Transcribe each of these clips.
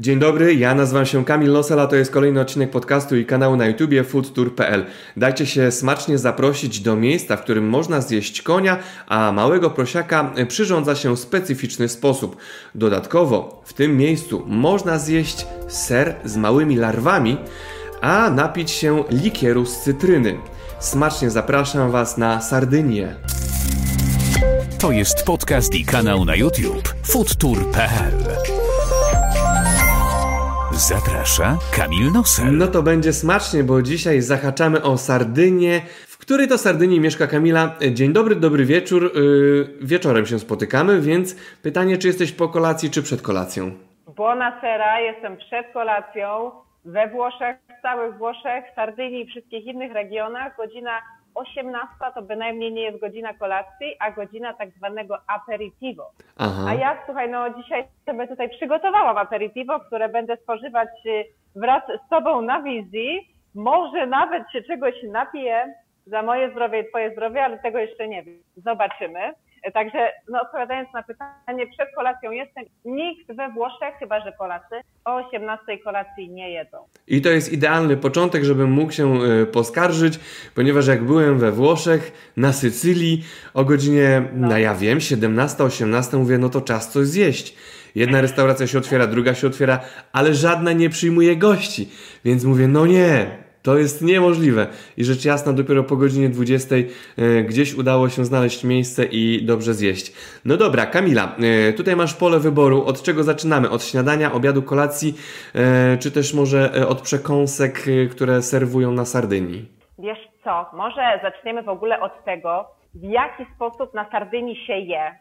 Dzień dobry, ja nazywam się Kamil Nosel, a to jest kolejny odcinek podcastu i kanału na YouTubie foodtour.pl. Dajcie się smacznie zaprosić do miejsca, w którym można zjeść konia, a małego prosiaka przyrządza się w specyficzny sposób. Dodatkowo w tym miejscu można zjeść ser z małymi larwami, a napić się likieru z cytryny. Smacznie zapraszam Was na Sardynię. To jest podcast i kanał na YouTube foodtour.pl. Zaprasza Kamil Nosel. No to będzie smacznie, bo dzisiaj zahaczamy o Sardynię. W której to Sardynii mieszka Kamila? Dzień dobry, dobry wieczór. Yy, wieczorem się spotykamy, więc pytanie, czy jesteś po kolacji, czy przed kolacją? Buonasera, jestem przed kolacją we Włoszech, w całych Włoszech, Sardynii i wszystkich innych regionach. Godzina 18 to bynajmniej nie jest godzina kolacji, a godzina tak zwanego aperitivo. Aha. A ja, słuchaj, no dzisiaj sobie tutaj przygotowałam aperitivo, które będę spożywać y, wraz z Tobą na wizji. Może nawet się czegoś napiję za moje zdrowie i Twoje zdrowie, ale tego jeszcze nie wiem. Zobaczymy. Także no, odpowiadając na pytanie, przed kolacją jestem. Nikt we Włoszech, chyba że Polacy, o 18 kolacji nie jedzą. I to jest idealny początek, żebym mógł się y, poskarżyć, ponieważ jak byłem we Włoszech, na Sycylii, o godzinie, no, no ja wiem, 17-18, mówię, no to czas coś zjeść. Jedna restauracja się otwiera, druga się otwiera, ale żadna nie przyjmuje gości. Więc mówię, no nie, to jest niemożliwe. I rzecz jasna, dopiero po godzinie 20 e, gdzieś udało się znaleźć miejsce i dobrze zjeść. No dobra, Kamila, e, tutaj masz pole wyboru. Od czego zaczynamy? Od śniadania, obiadu, kolacji, e, czy też może od przekąsek, które serwują na Sardynii? Wiesz co, może zaczniemy w ogóle od tego, w jaki sposób na Sardynii się je.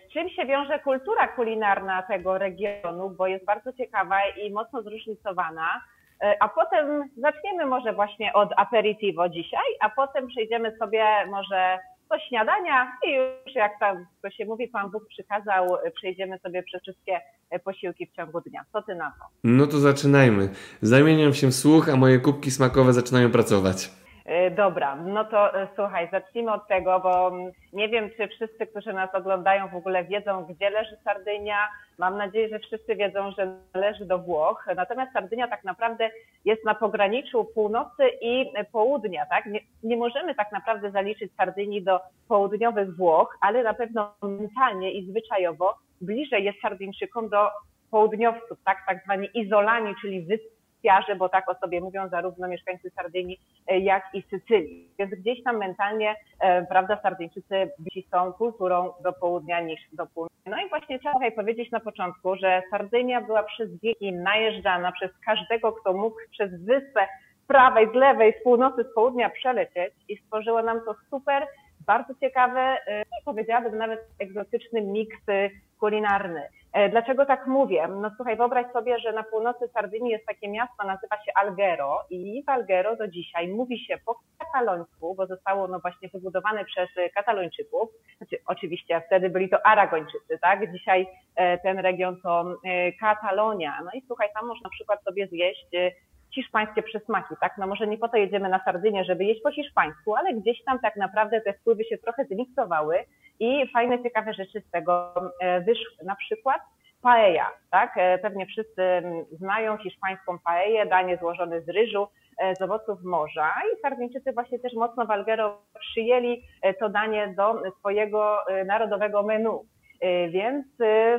Z czym się wiąże kultura kulinarna tego regionu, bo jest bardzo ciekawa i mocno zróżnicowana. E, a potem zaczniemy może właśnie od aperitivo dzisiaj, a potem przejdziemy sobie może do śniadania i już jak tam to się mówi, Pan Bóg przykazał, przejdziemy sobie przez wszystkie posiłki w ciągu dnia. Co Ty na to? No to zaczynajmy. Zamieniam się w słuch, a moje kubki smakowe zaczynają pracować. E, dobra, no to e, słuchaj, zacznijmy od tego, bo mm, nie wiem, czy wszyscy, którzy nas oglądają w ogóle wiedzą, gdzie leży Sardynia. Mam nadzieję, że wszyscy wiedzą, że należy do Włoch. Natomiast Sardynia tak naprawdę jest na pograniczu północy i południa, tak? Nie, nie możemy tak naprawdę zaliczyć Sardynii do południowych Włoch, ale na pewno mentalnie i zwyczajowo bliżej jest Sardyńczykom do południowców, tak? Tak zwani izolani, czyli wysp wyspiarze, bo tak o sobie mówią zarówno mieszkańcy Sardynii, e, jak i Sycylii. Więc gdzieś tam mentalnie, e, prawda, Sardyńczycy bliżsi są kulturą do południa niż do północy. No i właśnie trzeba tutaj powiedzieć na początku, że Sardynia była przez wieki najeżdżana przez każdego, kto mógł przez wyspę z prawej, z lewej, z północy, z południa przelecieć i stworzyło nam to super, bardzo ciekawy e, i powiedziałabym nawet egzotyczny miks kulinarny. E, dlaczego tak mówię? No słuchaj, wyobraź sobie, że na północy Sardynii jest takie miasto, nazywa się Alghero i w Alghero do dzisiaj mówi się po katalońsku, bo zostało no właśnie wybudowane przez katalończyków. Znaczy, oczywiście wtedy byli to Aragończycy, tak? Dzisiaj e, ten region to e, Katalonia. No i słuchaj, tam można na przykład sobie zjeść hiszpańskie przysmaki, tak? No może nie po to jedziemy na Sardynię, żeby jeść po hiszpańsku, ale gdzieś tam tak naprawdę te wpływy się trochę zmiksowały i fajne, ciekawe rzeczy z tego e, wyszły. Na przykład paella, tak? E, pewnie wszyscy znają hiszpańską paellę, danie złożone z ryżu, e, z owoców morza i Sardyńczycy właśnie też mocno w Algero przyjęli to danie do swojego narodowego menu. Więc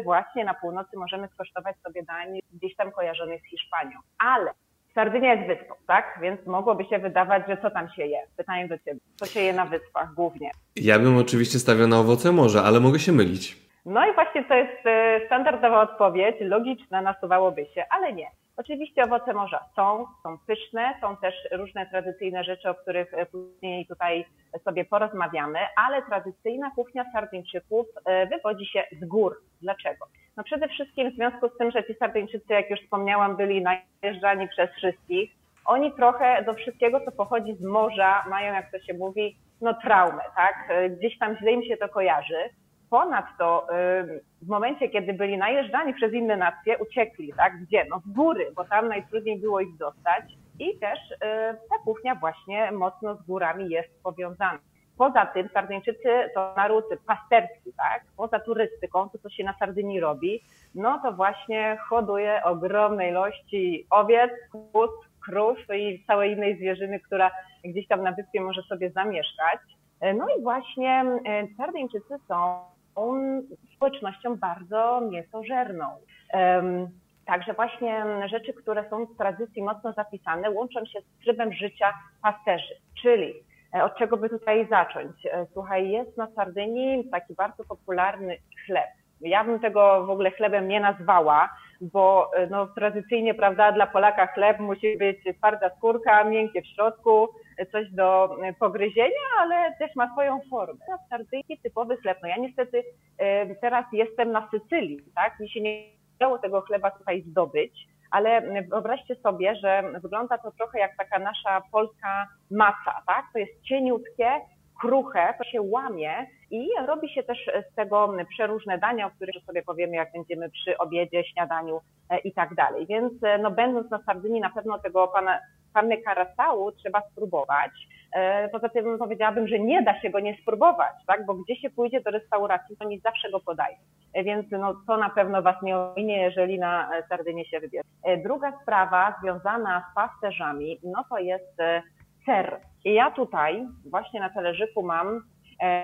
właśnie na północy możemy skosztować sobie dań gdzieś tam kojarzonych z Hiszpanią. Ale Sardynia jest wyspą, tak? Więc mogłoby się wydawać, że co tam się je? Pytanie do Ciebie. Co się je na wyspach głównie? Ja bym oczywiście stawiał na owoce morza, ale mogę się mylić. No i właśnie to jest e, standardowa odpowiedź, logiczna nasuwałoby się, ale nie. Oczywiście owoce morza są, są pyszne, są też różne tradycyjne rzeczy, o których e, później tutaj sobie porozmawiamy, ale tradycyjna kuchnia Sardyńczyków e, wywodzi się z gór. Dlaczego? No przede wszystkim w związku z tym, że ci Sardyńczycy, jak już wspomniałam, byli najeżdżani przez wszystkich, oni trochę do wszystkiego, co pochodzi z morza, mają, jak to się mówi, no traumę, tak? Gdzieś tam źle im się to kojarzy. Ponadto w momencie, kiedy byli najeżdżani przez inne nacje, uciekli, tak? Gdzie? No w góry, bo tam najtrudniej było ich dostać i też ta kuchnia właśnie mocno z górami jest powiązana. poza tym Sardyńczycy to naród pasterski, tak? Poza turystyką, to co się na Sardynii robi, no to właśnie hoduje ogromnej ilości owiec, kóz, krów i całej innej zwierzyny, która gdzieś tam na wyspie może sobie zamieszkać. No i właśnie Sardyńczycy są społecznością bardzo mięsożerną. Także właśnie rzeczy, które są w tradycji mocno zapisane, łączą się z trybem życia pasterzy. Czyli e, od czego by tutaj zacząć? E, słuchaj, jest na Sardynii taki bardzo popularny chleb. Ja bym tego w ogóle chlebem nie nazwała, bo e, no, tradycyjnie, prawda, dla Polaka chleb musi być twarda skórka, miękkie w środku, coś do pogryzienia, ale też ma swoją formę. Na Sardynii typowy chleb. No ja niestety teraz jestem na Sycylii, tak? Mi się nie udało tego chleba tutaj zdobyć, ale wyobraźcie sobie, że wygląda to trochę jak taka nasza polska masa, tak? To jest cieniutkie, kruche, to się łamie i robi się też z tego przeróżne dania, o których sobie powiemy, jak będziemy przy obiedzie, śniadaniu e, i tak dalej. Więc e, no, będąc na Sardynii, na pewno tego pana, panny karasału trzeba spróbować. E, poza tym powiedziałabym, że nie da się go nie spróbować, tak? bo gdzie się pójdzie do restauracji, to oni zawsze go podają. Więc no, to na pewno Was nie ominie, jeżeli na Sardynię się wybierze. Druga sprawa związana z pasterzami, no to jest ser. I ja tutaj właśnie na talerzyku mam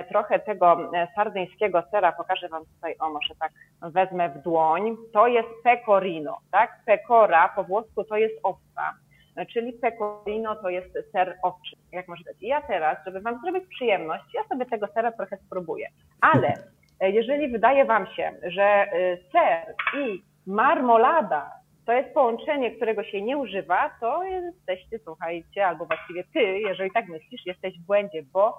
trochę tego e, sardyńskiego sera, pokażę Wam tutaj, o może tak wezmę w dłoń. To jest pecorino, tak? Pecora po włosku to jest owca, e, czyli pecorino to jest ser owczy, jak możecie. I ja teraz, żeby Wam zrobić przyjemność, ja sobie tego sera trochę spróbuję. Ale jeżeli wydaje Wam się, że ser i marmolada to jest połączenie, którego się nie używa, to jesteście, słuchajcie, albo właściwie ty, jeżeli tak myślisz, jesteś w błędzie, bo e,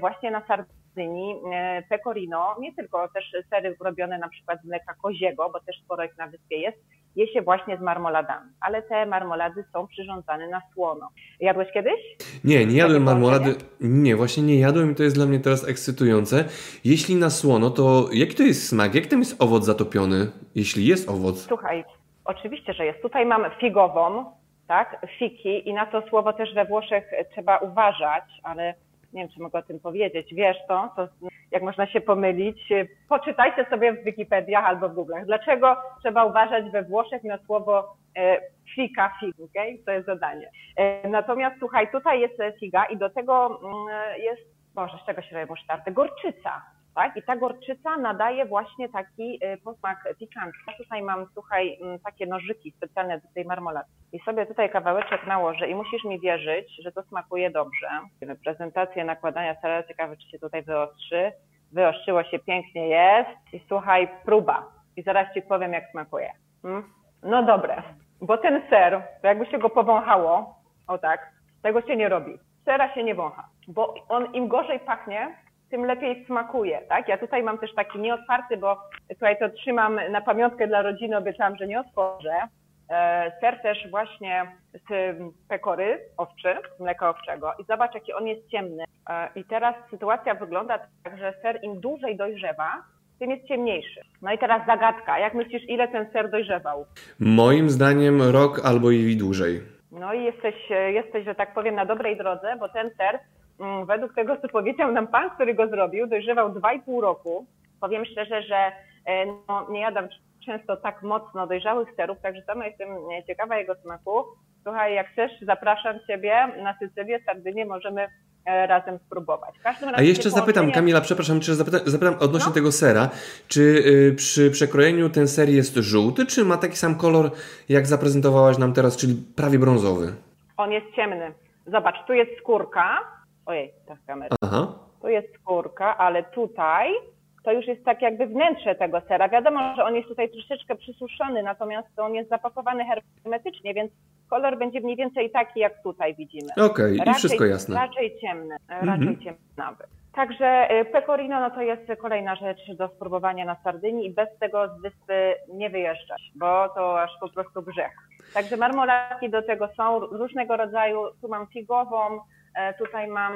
właśnie na Sardynii e, pecorino, nie tylko też sery robione na przykład z mleka koziego, bo też sporo ich na wyspie jest, je się właśnie z marmoladami, ale te marmolady są przyrządzane na słono. Jadłeś kiedyś? Nie, nie jadłem marmolady. Nie, właśnie nie jadłem i to jest dla mnie teraz ekscytujące. Jeśli na słono, to jaki to jest smak? Jak tam jest owoc zatopiony, jeśli jest owoc? Słuchaj, Oczywiście, że jest. Tutaj mam figową, tak, fiki i na to słowo też we Włoszech trzeba uważać, ale nie wiem, czy mogę o tym powiedzieć. Wiesz to, to jak można się pomylić. Poczytajcie sobie w Wikipediach albo w Google'ach. Dlaczego trzeba uważać we Włoszech na słowo e, fika, fig, okay? to jest zadanie. E, natomiast słuchaj, tutaj jest figa i do tego mm, jest, Boże, z czego się robi musztardy? Gorczyca tak? I ta gorczyca nadaje właśnie taki y, posmak pikantny. Ja tutaj mam, słuchaj, mm, takie nożyki specjalne do tej marmolady. I sobie tutaj kawałeczek nałożę i musisz mi wierzyć, że to smakuje dobrze. Prezentację nakładania sera, ciekawe czy się tutaj wyostrzy. Wyostrzyło się, pięknie jest. I słuchaj, próba. I zaraz Ci powiem, jak smakuje. Hmm? No dobre, bo ten ser, jakby się go powąchało, o tak, tego się nie robi. Sera się nie wącha, bo on im gorzej pachnie, tym lepiej smakuje, tak? Ja tutaj mam też taki nieotwarty, bo tutaj to trzymam na pamiątkę dla rodziny, obiecałam, że nie otworzę. E, ser też właśnie z pekory owczy, mleka owczego i zobacz, jaki on jest ciemny. E, I teraz sytuacja wygląda tak, że ser im dłużej dojrzewa, tym jest ciemniejszy. No i teraz zagadka. Jak myślisz, ile ten ser dojrzewał? Moim zdaniem rok albo i dłużej. No i jesteś, jesteś, że tak powiem, na dobrej drodze, bo ten ser według tego, co powiedział nam pan, który go zrobił, dojrzewał 2,5 roku. Powiem szczerze, że e, no, nie jadam często tak mocno dojrzałych serów, także sama jestem e, ciekawa jego smaku. Słuchaj, jak chcesz, zapraszam Ciebie na Sycylię, Sardynię, możemy e, razem spróbować. A jeszcze zapytam, Kamila, przepraszam, czy zapytam, zapytam odnośnie no? tego sera, czy y, przy przekrojeniu ten ser jest żółty, czy ma taki sam kolor, jak zaprezentowałaś nam teraz, czyli prawie brązowy? On jest ciemny. Zobacz, tu jest skórka, Ojej, ta kamera. Aha. Tu jest skórka, ale tutaj to już jest tak jakby wnętrze tego sera. Wiadomo, że on jest tutaj troszeczkę przysuszony, natomiast on jest zapakowany hermetycznie, więc kolor będzie mniej więcej taki, jak tutaj widzimy. Okej, okay, i wszystko jasne. Raczej ciemny, raczej mhm. ciemnawy. Także y, pecorino no to jest kolejna rzecz do spróbowania na Sardynii i bez tego z wyspy nie wyjeżdżać, bo to aż po prostu grzech. Także marmolatki do tego są różnego rodzaju. Tu mam figową, E, tutaj mam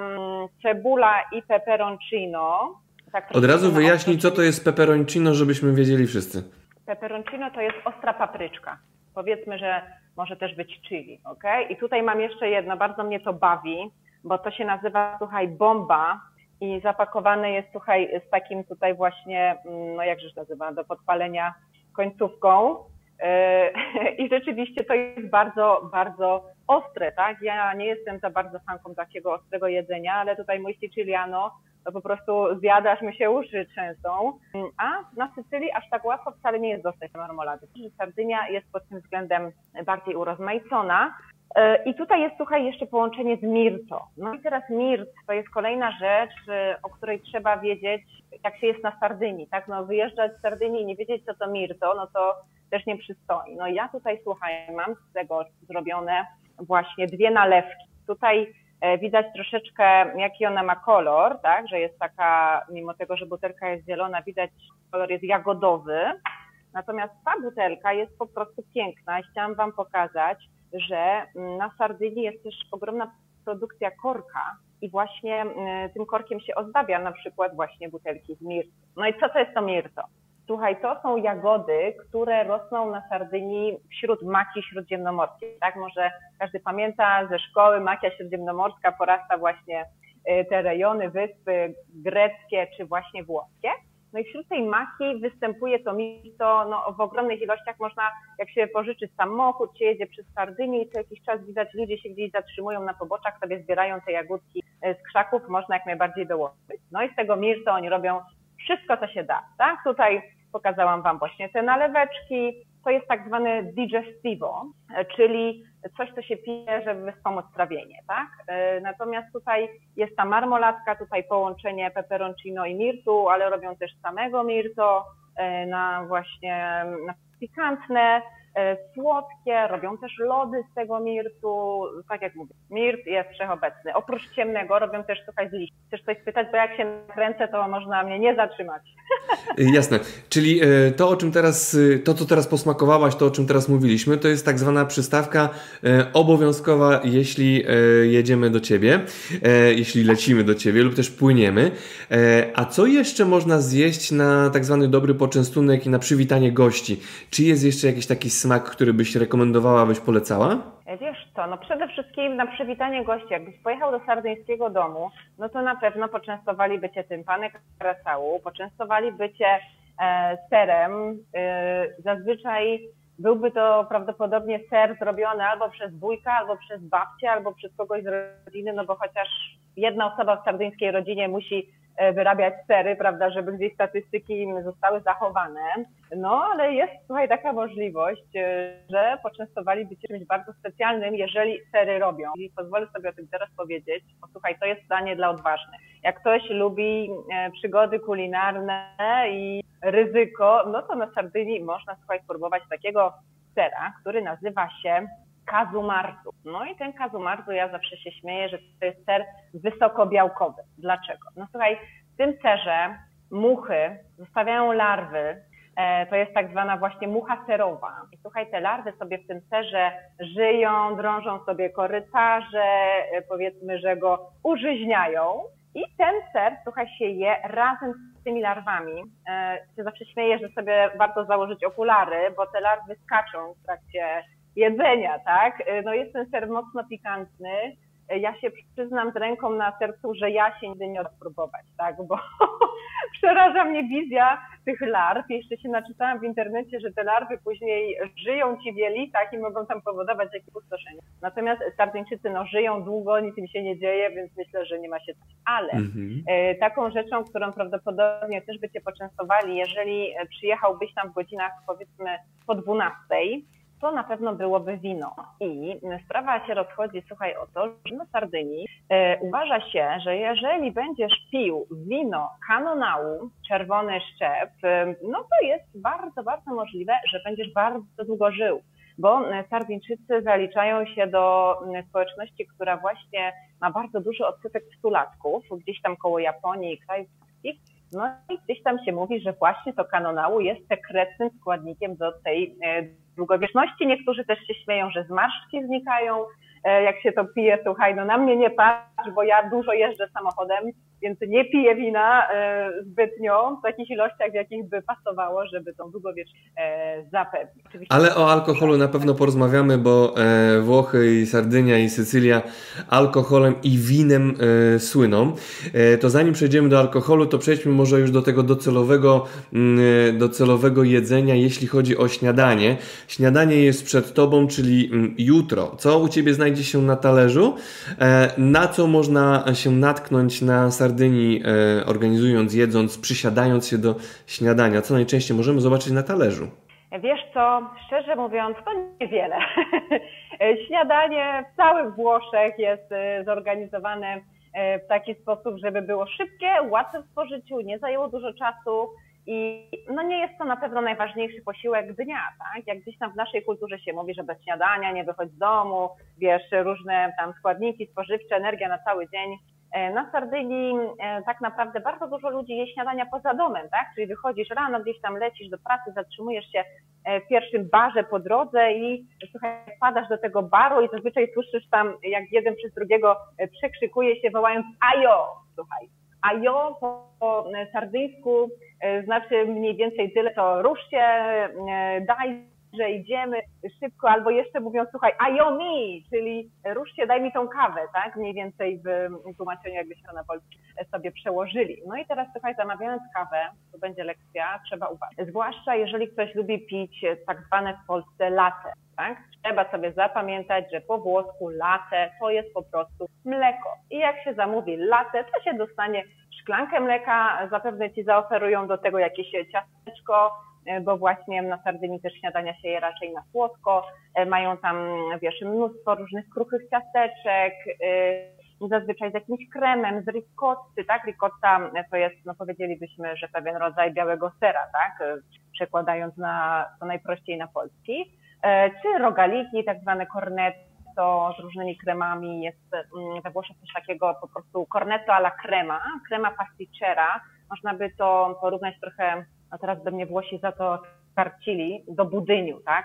cebula i peperoncino. Tak Od razu wyjaśnij, co to jest peperoncino, żebyśmy wiedzieli wszyscy. Peperoncino to jest ostra papryczka. Powiedzmy, że może też być chili, ok? I tutaj mam jeszcze jedno, bardzo mnie to bawi, bo to się nazywa, słuchaj, bomba i zapakowane jest, słuchaj, z takim tutaj właśnie, mm, no jakże się nazywa, do podpalenia końcówką. I rzeczywiście to jest bardzo, bardzo ostre, tak? Ja nie jestem za bardzo fanką takiego ostrego jedzenia, ale tutaj mój siciliano to po prostu zjadasz mi się uszy często. A na Sycylii aż tak łatwo wcale nie jest dostać marmolady. Sardynia jest pod tym względem bardziej urozmaicona. E, I tutaj jest, słuchaj, jeszcze połączenie z Mirto. No i teraz Mirt to jest kolejna rzecz, e, o której trzeba wiedzieć, jak się jest na Sardynii, tak? No wyjeżdżać z Sardynii i nie wiedzieć, co to Mirto, no to też nie przystoi. No ja tutaj, słuchaj, mam z tego zrobione właśnie dwie nalewki. Tutaj e, widać troszeczkę, jaki ona ma kolor, tak, że jest taka, mimo tego, że butelka jest zielona, widać, kolor jest jagodowy. Natomiast ta butelka jest po prostu piękna chciałam Wam pokazać, że na Sardynii jest też ogromna produkcja korka i właśnie mm, tym korkiem się ozdabia na przykład właśnie butelki z mirto. No i co to jest to mirto? Słuchaj, to są jagody, które rosną na Sardynii wśród maki śródziemnomorskiej. Tak, może każdy pamięta ze szkoły makia śródziemnomorska porasta właśnie y, te rejony, wyspy greckie czy właśnie włoskie. No i wśród tej maki występuje to mięso no, w ogromnych ilościach. Można, jak się pożyczy samochód, się jedzie przez Sardynię i co jakiś czas widać, ludzie się gdzieś zatrzymują na poboczach, sobie zbierają te jagódki y, z krzaków, można jak najbardziej dołożyć. No i z tego mięsa oni robią wszystko, co się da. Tak? Tutaj pokazałam Wam właśnie te naleweczki. To jest tak zwane digestivo, czyli coś, co się pije, żeby wspomóc trawienie, tak? E, natomiast tutaj jest ta marmoladka, tutaj połączenie peperoncino i mirtu, ale robią też samego mirto e, na właśnie na pikantne, E, słodkie, robią też lody z tego mirtu, tak jak mówię, mirt jest wszechobecny. Oprócz ciemnego robią też słuchaj z liści. Chcesz coś spytać, bo jak się nakręcę, to można mnie nie zatrzymać. Jasne, czyli e, to o czym teraz, e, to co teraz posmakowałaś, to o czym teraz mówiliśmy, to jest tak zwana przystawka obowiązkowa, jeśli jedziemy do Ciebie, jeśli lecimy do Ciebie lub też płyniemy. A co jeszcze można zjeść na tak zwany dobry poczęstunek i na przywitanie gości? Czy jest jeszcze jakiś taki smak, który byś rekomendowała, byś polecała? E, wiesz co, no przede wszystkim na przywitanie gości, jakbyś pojechał do sardyńskiego domu, no to na pewno poczęstowaliby cię tym panek karasału, poczęstowaliby cię e, serem. E, zazwyczaj byłby to prawdopodobnie ser zrobiony albo przez wujka, albo przez babcię, albo przez kogoś z rodziny, no bo chociaż jedna osoba w sardyńskiej rodzinie musi wyrabiać sery, prawda, żeby gdzieś statystyki zostały zachowane. No, ale jest, słuchaj, taka możliwość, e, że poczęstowaliby czymś bardzo specjalnym, jeżeli sery robią. I pozwolę sobie o tym teraz powiedzieć, bo słuchaj, to jest zdanie dla odważnych. Jak ktoś lubi e, przygody kulinarne i ryzyko, no to na Sardynii można, słuchaj, spróbować takiego sera, który nazywa się kazumarzu. No i ten kazumarzu, ja zawsze się śmieję, że to jest ser wysokobiałkowy. Dlaczego? No słuchaj, w tym serze muchy zostawiają larwy, e, to jest tak zwana właśnie mucha serowa. I słuchaj, te larwy sobie w tym serze żyją, drążą sobie korytarze, e, powiedzmy, że go użyźniają. I ten ser, słuchaj, się je razem z tymi larwami. E, się zawsze śmieję, że sobie warto założyć okulary, bo te larwy skaczą w trakcie jedzenia, tak? Y, no jest ten ser mocno pikantny. Y, ja się przyznam z ręką na sercu, że ja się nigdy nie spróbować, tak? Bo przeraża mnie wizja tych larw. Jeszcze się naczytałam w internecie, że te larwy później żyją ci w jelitach i mogą tam powodować jakieś pustoszenie. Natomiast Sardyńczycy no, żyją długo, nic im się nie dzieje, więc myślę, że nie ma się co. Ale mhm. y, taką rzeczą, którą prawdopodobnie też by cię poczęstowali, jeżeli przyjechałbyś tam w godzinach powiedzmy po 12, to na pewno byłoby wino. I sprawa się rozchodzi, słuchaj, o to, że na Sardynii e, uważa się, że jeżeli będziesz pił wino kanonału, czerwony szczep, e, no to jest bardzo, bardzo możliwe, że będziesz bardzo długo żył bo Sardyńczycy zaliczają się do społeczności, która właśnie ma bardzo duży odsetek stulatków, gdzieś tam koło Japonii i krajów no i gdzieś tam się mówi, że właśnie to kanonału jest sekretnym składnikiem do tej e, długowieczności. Niektórzy też się śmieją, że zmarszczki znikają jak się to pije, słuchaj, no na mnie nie patrz, bo ja dużo jeżdżę samochodem, więc nie piję wina e, zbytnio w takich ilościach, w jakich by pasowało, żeby tą długowieczność zapewnić. Oczywiście Ale o alkoholu na pewno porozmawiamy, bo Włochy i Sardynia i Sycylia alkoholem i winem słyną. To zanim przejdziemy do alkoholu, to przejdźmy może już do tego docelowego, mm, docelowego jedzenia, jeśli chodzi o śniadanie. Śniadanie jest przed Tobą, czyli mm, jutro. Co u Ciebie znajdzie się na talerzu? E, na co można się natknąć na Sardynii, e, organizując, jedząc, przysiadając się do śniadania? Co najczęściej możemy zobaczyć na talerzu? Wiesz co, szczerze mówiąc, to niewiele. Śniadanie w całych Włoszech jest e, zorganizowane w taki sposób, żeby było szybkie, łatwe w spożyciu, nie zajęło dużo czasu i no nie jest to na pewno najważniejszy posiłek dnia, tak? Jak gdzieś tam w naszej kulturze się mówi, że bez śniadania nie wychodź z domu, wiesz, różne tam składniki spożywcze, energia na cały dzień. E, na Sardynii e, tak naprawdę bardzo dużo ludzi je śniadania poza domem, tak? Czyli wychodzisz rano, gdzieś tam lecisz do pracy, zatrzymujesz się e, w pierwszym barze po drodze i słuchaj, wpadasz do tego baru i zazwyczaj słyszysz tam, jak jeden przez drugiego przekrzykuje się wołając ajo, słuchaj, ajo po sardyńsku E, znaczy mniej więcej tyle, to rusz się, e, daj, że idziemy szybko, albo jeszcze mówią, słuchaj, ajomi, czyli rusz się, daj mi tą kawę, tak? Mniej więcej w tłumaczeniu, jakbyśmy to na polski sobie przełożyli. No i teraz, słuchaj, zamawiając kawę, to będzie lekcja, trzeba uważać. Zwłaszcza jeżeli ktoś lubi pić tak zwane w Polsce latte, tak? Trzeba sobie zapamiętać, że po włosku latte to jest po prostu mleko. I jak się zamówi latte, to się dostanie szklankę mleka, zapewne Ci zaoferują do tego jakieś ciasteczko, bo właśnie na Sardynii też śniadania się je raczej na słodko, e, mają tam, wiesz, mnóstwo różnych kruchych ciasteczek, e, zazwyczaj z jakimś kremem, z ricotty, tak? Ricotta to jest, no powiedzielibyśmy, że pewien rodzaj białego sera, tak? Przekładając na, to najprościej na polski. Czy rogaliki, tak zwane cornetto z różnymi kremami, jest mm, we Włoszech coś takiego po prostu cornetto alla crema, crema pasticcera. Można by to porównać trochę, a teraz by mnie Włosi za to karcili, do budyniu, tak?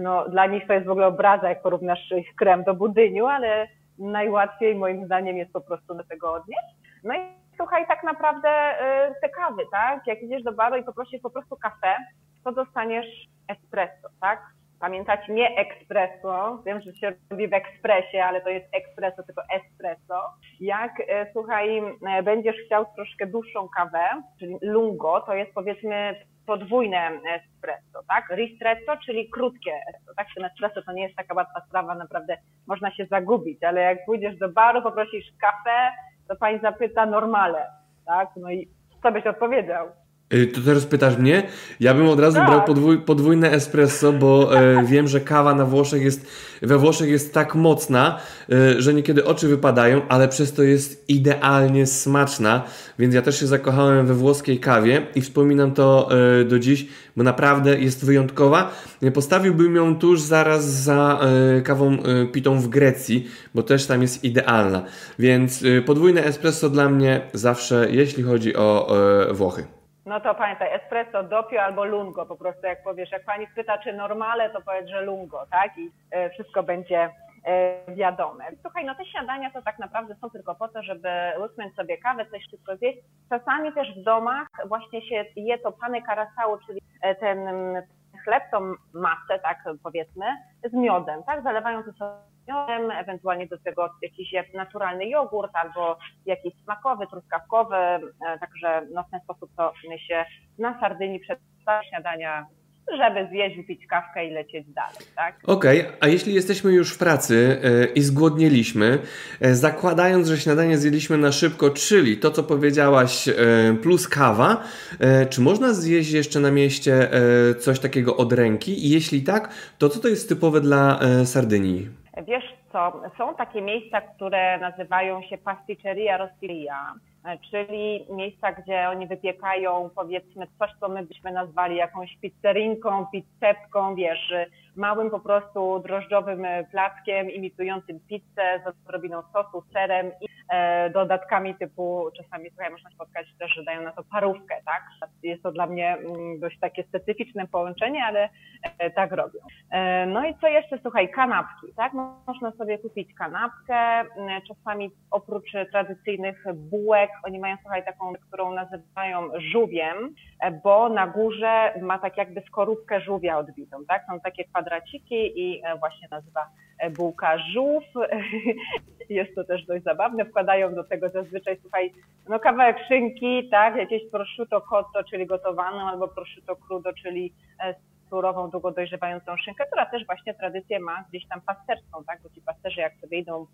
No, dla nich to jest w ogóle obraza, jak porównasz ich krem do budyniu, ale najłatwiej moim zdaniem jest po prostu do tego odnieść. No i słuchaj, tak naprawdę y, te kawy, tak? Jak idziesz do baru i poprosisz po prostu kawę, to dostaniesz espresso, tak? Pamiętać nie espresso, wiem, że się robi w ekspresie, ale to jest espresso, tylko espresso. Jak, e, słuchaj, e, będziesz chciał troszkę dłuższą kawę, czyli lungo, to jest powiedzmy podwójne espresso, tak? Ristretto, czyli krótkie espresso, tak? Ten espresso to nie jest taka łatwa sprawa, naprawdę można się zagubić, ale jak pójdziesz do baru, poprosisz kawę, to pani zapyta normale, tak? No i co byś odpowiedział? Y, to teraz pytasz mnie? Ja bym od razu tak. brał podwój, podwójne espresso, bo e, wiem, że kawa na Włoszech jest, we Włoszech jest tak mocna, e, że niekiedy oczy wypadają, ale przez to jest idealnie smaczna, więc ja też się zakochałem we włoskiej kawie i wspominam to e, do dziś, bo naprawdę jest wyjątkowa. Postawiłbym ją tuż zaraz za e, kawą e, pitą w Grecji, bo też tam jest idealna. Więc e, podwójne espresso dla mnie zawsze, jeśli chodzi o e, Włochy. No to pamiętaj, espresso, doppio albo lungo, po prostu jak powiesz, jak pani spyta, czy normale, to powiedz, że lungo, tak? I e, wszystko będzie e, wiadome. Słuchaj, no te śniadania to tak naprawdę są tylko po to, żeby łyknąć sobie kawę, coś szybko zjeść. Czasami też w domach właśnie się je to pane karasału, czyli e, ten chleb, tą masę, tak powiedzmy, z miodem, tak? Zalewają to sobie miodem, ewentualnie do tego jakiś naturalny jogurt albo jakiś smakowy, truskawkowy, e, także no, w ten sposób to się na Sardynii przed śniadania żeby zjeść, wypić kawkę i lecieć dalej, tak? Okej, okay. a jeśli jesteśmy już w pracy yy, i zgłodnieliśmy, yy, zakładając, że śniadanie zjedliśmy na szybko, czyli to, co powiedziałaś, yy, plus kawa, czy można zjeść jeszcze na mieście coś takiego od ręki? I jeśli tak, to co to jest typowe dla Sardynii? Wiesz co, są takie miejsca, które nazywają się pasticceria rostilia E, czyli miejsca, gdzie oni wypiekają powiedzmy coś, co my byśmy nazwali jakąś pizzerinką, pizzetką, wiesz, małym po prostu drożdżowym e, plackiem imitującym pizzę z odrobiną sosu, serem i e, dodatkami typu, czasami słuchaj, można spotkać też, że dają na to parówkę, tak? Jest to dla mnie mm, dość takie specyficzne połączenie, ale e, tak robią. No i co jeszcze, słuchaj, kanapki, tak? Można sobie kupić kanapkę, mm, czasami oprócz tradycyjnych bułek, oni mają, słuchaj, taką, którą nazywają żółwiem, e, bo na górze ma tak jakby skorupkę żółwia odbitą, tak? Są takie kwadraciki i e, właśnie nazywa e, bułka żółw. Jest to też dość zabawne. Wkładają do tego zazwyczaj, słuchaj, no kawałek szynki, tak, jakieś prosciutto cotto, czyli gotowaną, albo prosciutto crudo, czyli e, surową, długo dojrzewającą szynkę, która też właśnie tradycję ma gdzieś tam pasterską, tak, bo ci pasterze jak sobie idą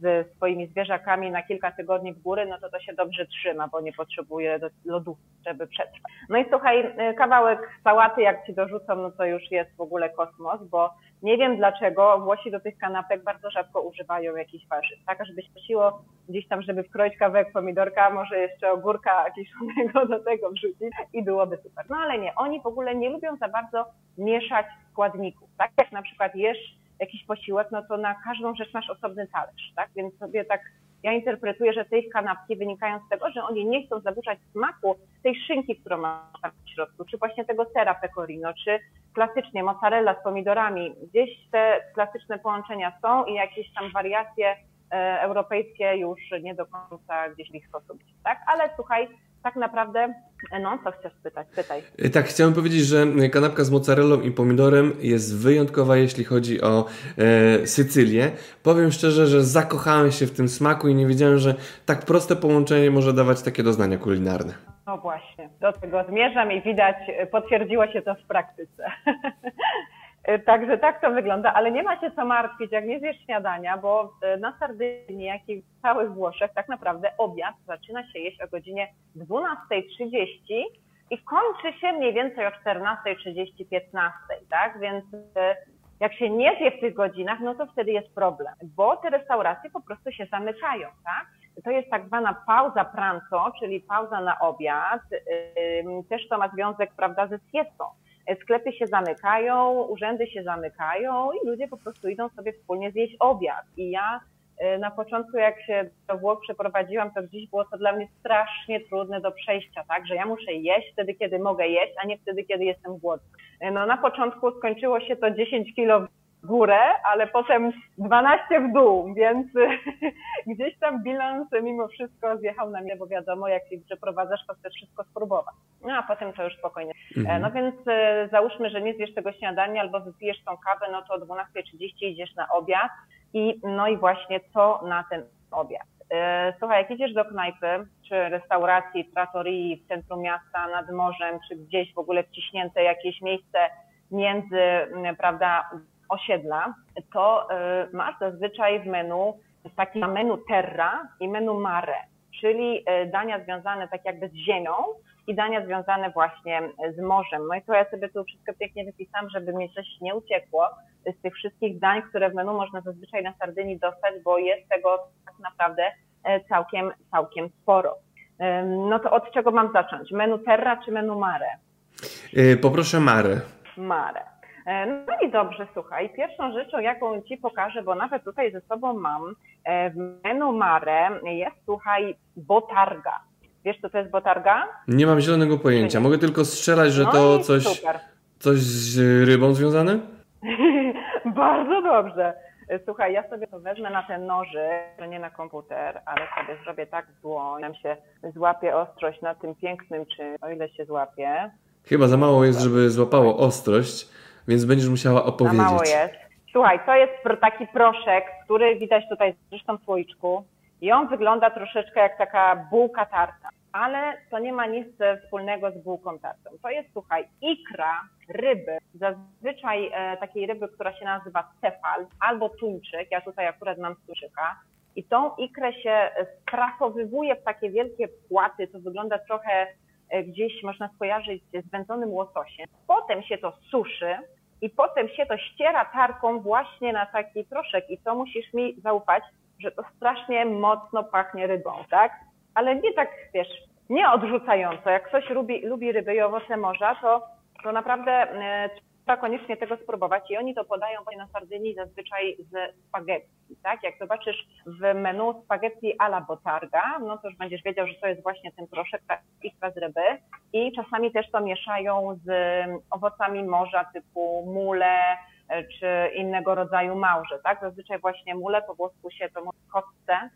ze swoimi zwierzakami na kilka tygodni w góry, no to to się dobrze trzyma, bo nie potrzebuje lodów, żeby przetrwać. No i słuchaj, kawałek sałaty jak ci dorzucą, no to już jest w ogóle kosmos, bo nie wiem dlaczego Włosi do tych kanapek bardzo rzadko używają jakichś warzyw, tak, żeby siło gdzieś tam, żeby wkroić kawałek pomidorka, może jeszcze ogórka kiszonego do tego wrzucić i byłoby super. No ale nie, oni w ogóle nie lubią za bardzo mieszać składników, tak, jak na przykład jesz jakiś posiłek, no to na każdą rzecz masz osobny talerz, tak? Więc sobie tak ja interpretuję, że te ich kanapki wynikają z tego, że oni nie chcą zaburzać smaku tej szynki, którą ma tam w środku, czy właśnie tego sera pecorino, czy klasycznie mozzarella z pomidorami. Gdzieś te klasyczne połączenia są i jakieś tam wariacje e, europejskie już nie do końca gdzieś w ich sposób, tak? Ale słuchaj, tak naprawdę, no co chcesz pytać? Pytaj. Y, tak, chciałem powiedzieć, że kanapka z mozzarellą i pomidorem jest wyjątkowa, jeśli chodzi o e, Sycylię. Powiem szczerze, że zakochałem się w tym smaku i nie wiedziałem, że tak proste połączenie może dawać takie doznania kulinarne. No właśnie, do tego zmierzam i widać, potwierdziło się to w praktyce. E, także tak to wygląda, ale nie ma się co martwić, jak nie zjesz śniadania, bo e, na Sardynii, jak i w całych Włoszech, tak naprawdę obiad zaczyna się jeść o godzinie 12.30 i kończy się mniej więcej o 14.30, 15, tak? Więc e, jak się nie zje w tych godzinach, no to wtedy jest problem, bo te restauracje po prostu się zamykają, tak? To jest tak zwana pauza pranzo, czyli pauza na obiad. Też to ma związek, prawda, ze siestą sklepy się zamykają, urzędy się zamykają i ludzie po prostu idą sobie wspólnie zjeść obiad. I ja y, na początku, jak się do Włoch przeprowadziłam, to gdzieś było to dla mnie strasznie trudne do przejścia, tak, że ja muszę jeść wtedy, kiedy mogę jeść, a nie wtedy, kiedy jestem głodny. Y, no na początku skończyło się to 10 kilo górę, ale potem 12 w dół, więc gdzieś tam bilans mimo wszystko zjechał na mnie, bo wiadomo, jak się przeprowadzasz, to chcesz wszystko spróbować. No a potem to już spokojnie. E, mhm. No więc e, załóżmy, że nie zjesz tego śniadania albo wypijesz tą kawę, no to o 12.30 idziesz na obiad i no i właśnie co na ten obiad. E, słuchaj, jak idziesz do knajpy, czy restauracji, tratorii w centrum miasta, nad morzem, czy gdzieś w ogóle wciśnięte jakieś miejsce między, prawda, osiedla, to y, masz zazwyczaj w menu taki menu terra i menu mare, czyli y, dania związane tak jakby z ziemią i dania związane właśnie z morzem. No i to ja sobie tu wszystko pięknie wypisałam, żeby mi coś nie uciekło z tych wszystkich dań, które w menu można zazwyczaj na Sardynii dostać, bo jest tego tak naprawdę e, całkiem, całkiem sporo. No to od czego mam zacząć? Menu terra czy menu mare? Poproszę mare. Mare. E, no i dobrze, słuchaj, pierwszą rzeczą, jaką Ci pokażę, bo nawet tutaj ze sobą mam, e, w menu Mare jest, słuchaj, botarga. Wiesz, co to jest botarga? Nie mam zielonego pojęcia. Mogę tylko strzelać, że no to coś, coś z rybą związane? Bardzo dobrze. Słuchaj, ja sobie to wezmę na ten nożyk, nie na komputer, ale sobie zrobię tak w dłoń, nam się złapie ostrość na tym pięknym czym, o ile się złapie. Chyba za mało jest, żeby złapało ostrość więc będziesz musiała opowiedzieć. Za mało jest. Słuchaj, to jest taki proszek, który widać tutaj zresztą w słoiczku i on wygląda troszeczkę jak taka bułka tarta, ale to nie ma nic wspólnego z bułką tartą. To jest, słuchaj, ikra ryby, zazwyczaj e, takiej ryby, która się nazywa cefal albo tuńczyk, ja tutaj akurat mam tuńczyka, i tą ikrę się sprasowywuje w takie wielkie płaty, to wygląda trochę e, gdzieś można skojarzyć z wędzonym łososiem. Potem się to suszy, i potem się to ściera tarką właśnie na taki proszek i to musisz mi zaufać, że to strasznie mocno pachnie rybą, tak? Ale nie tak, wiesz, nie odrzucająco. Jak ktoś lubi, lubi ryby i owoce morza, to, to naprawdę e, trzeba koniecznie tego spróbować i oni to podają na Sardynii zazwyczaj ze spaghetti, tak? Jak zobaczysz w menu spaghetti alla botarga, no to już będziesz wiedział, że to jest właśnie ten proszek ikra z ryby i czasami też to mieszają z owocami morza typu mule, e, czy innego rodzaju małże, tak? Zazwyczaj właśnie mule po włosku się to mówi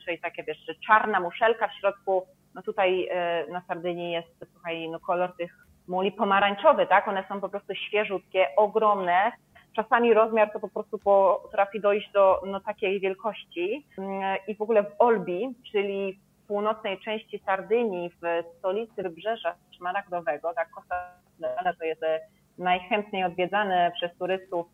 czyli takie wiesz, czarna muszelka w środku, no tutaj e, na Sardynii jest, słuchaj, no kolor tych muli pomarańczowy, tak? One są po prostu świeżutkie, ogromne. Czasami rozmiar to po prostu potrafi dojść do no, takiej wielkości. Mm, I w ogóle w Olbi, czyli w północnej części Sardynii, w stolicy wybrzeża Szmaragdowego, tak, Costa to jest najchętniej odwiedzane przez turystów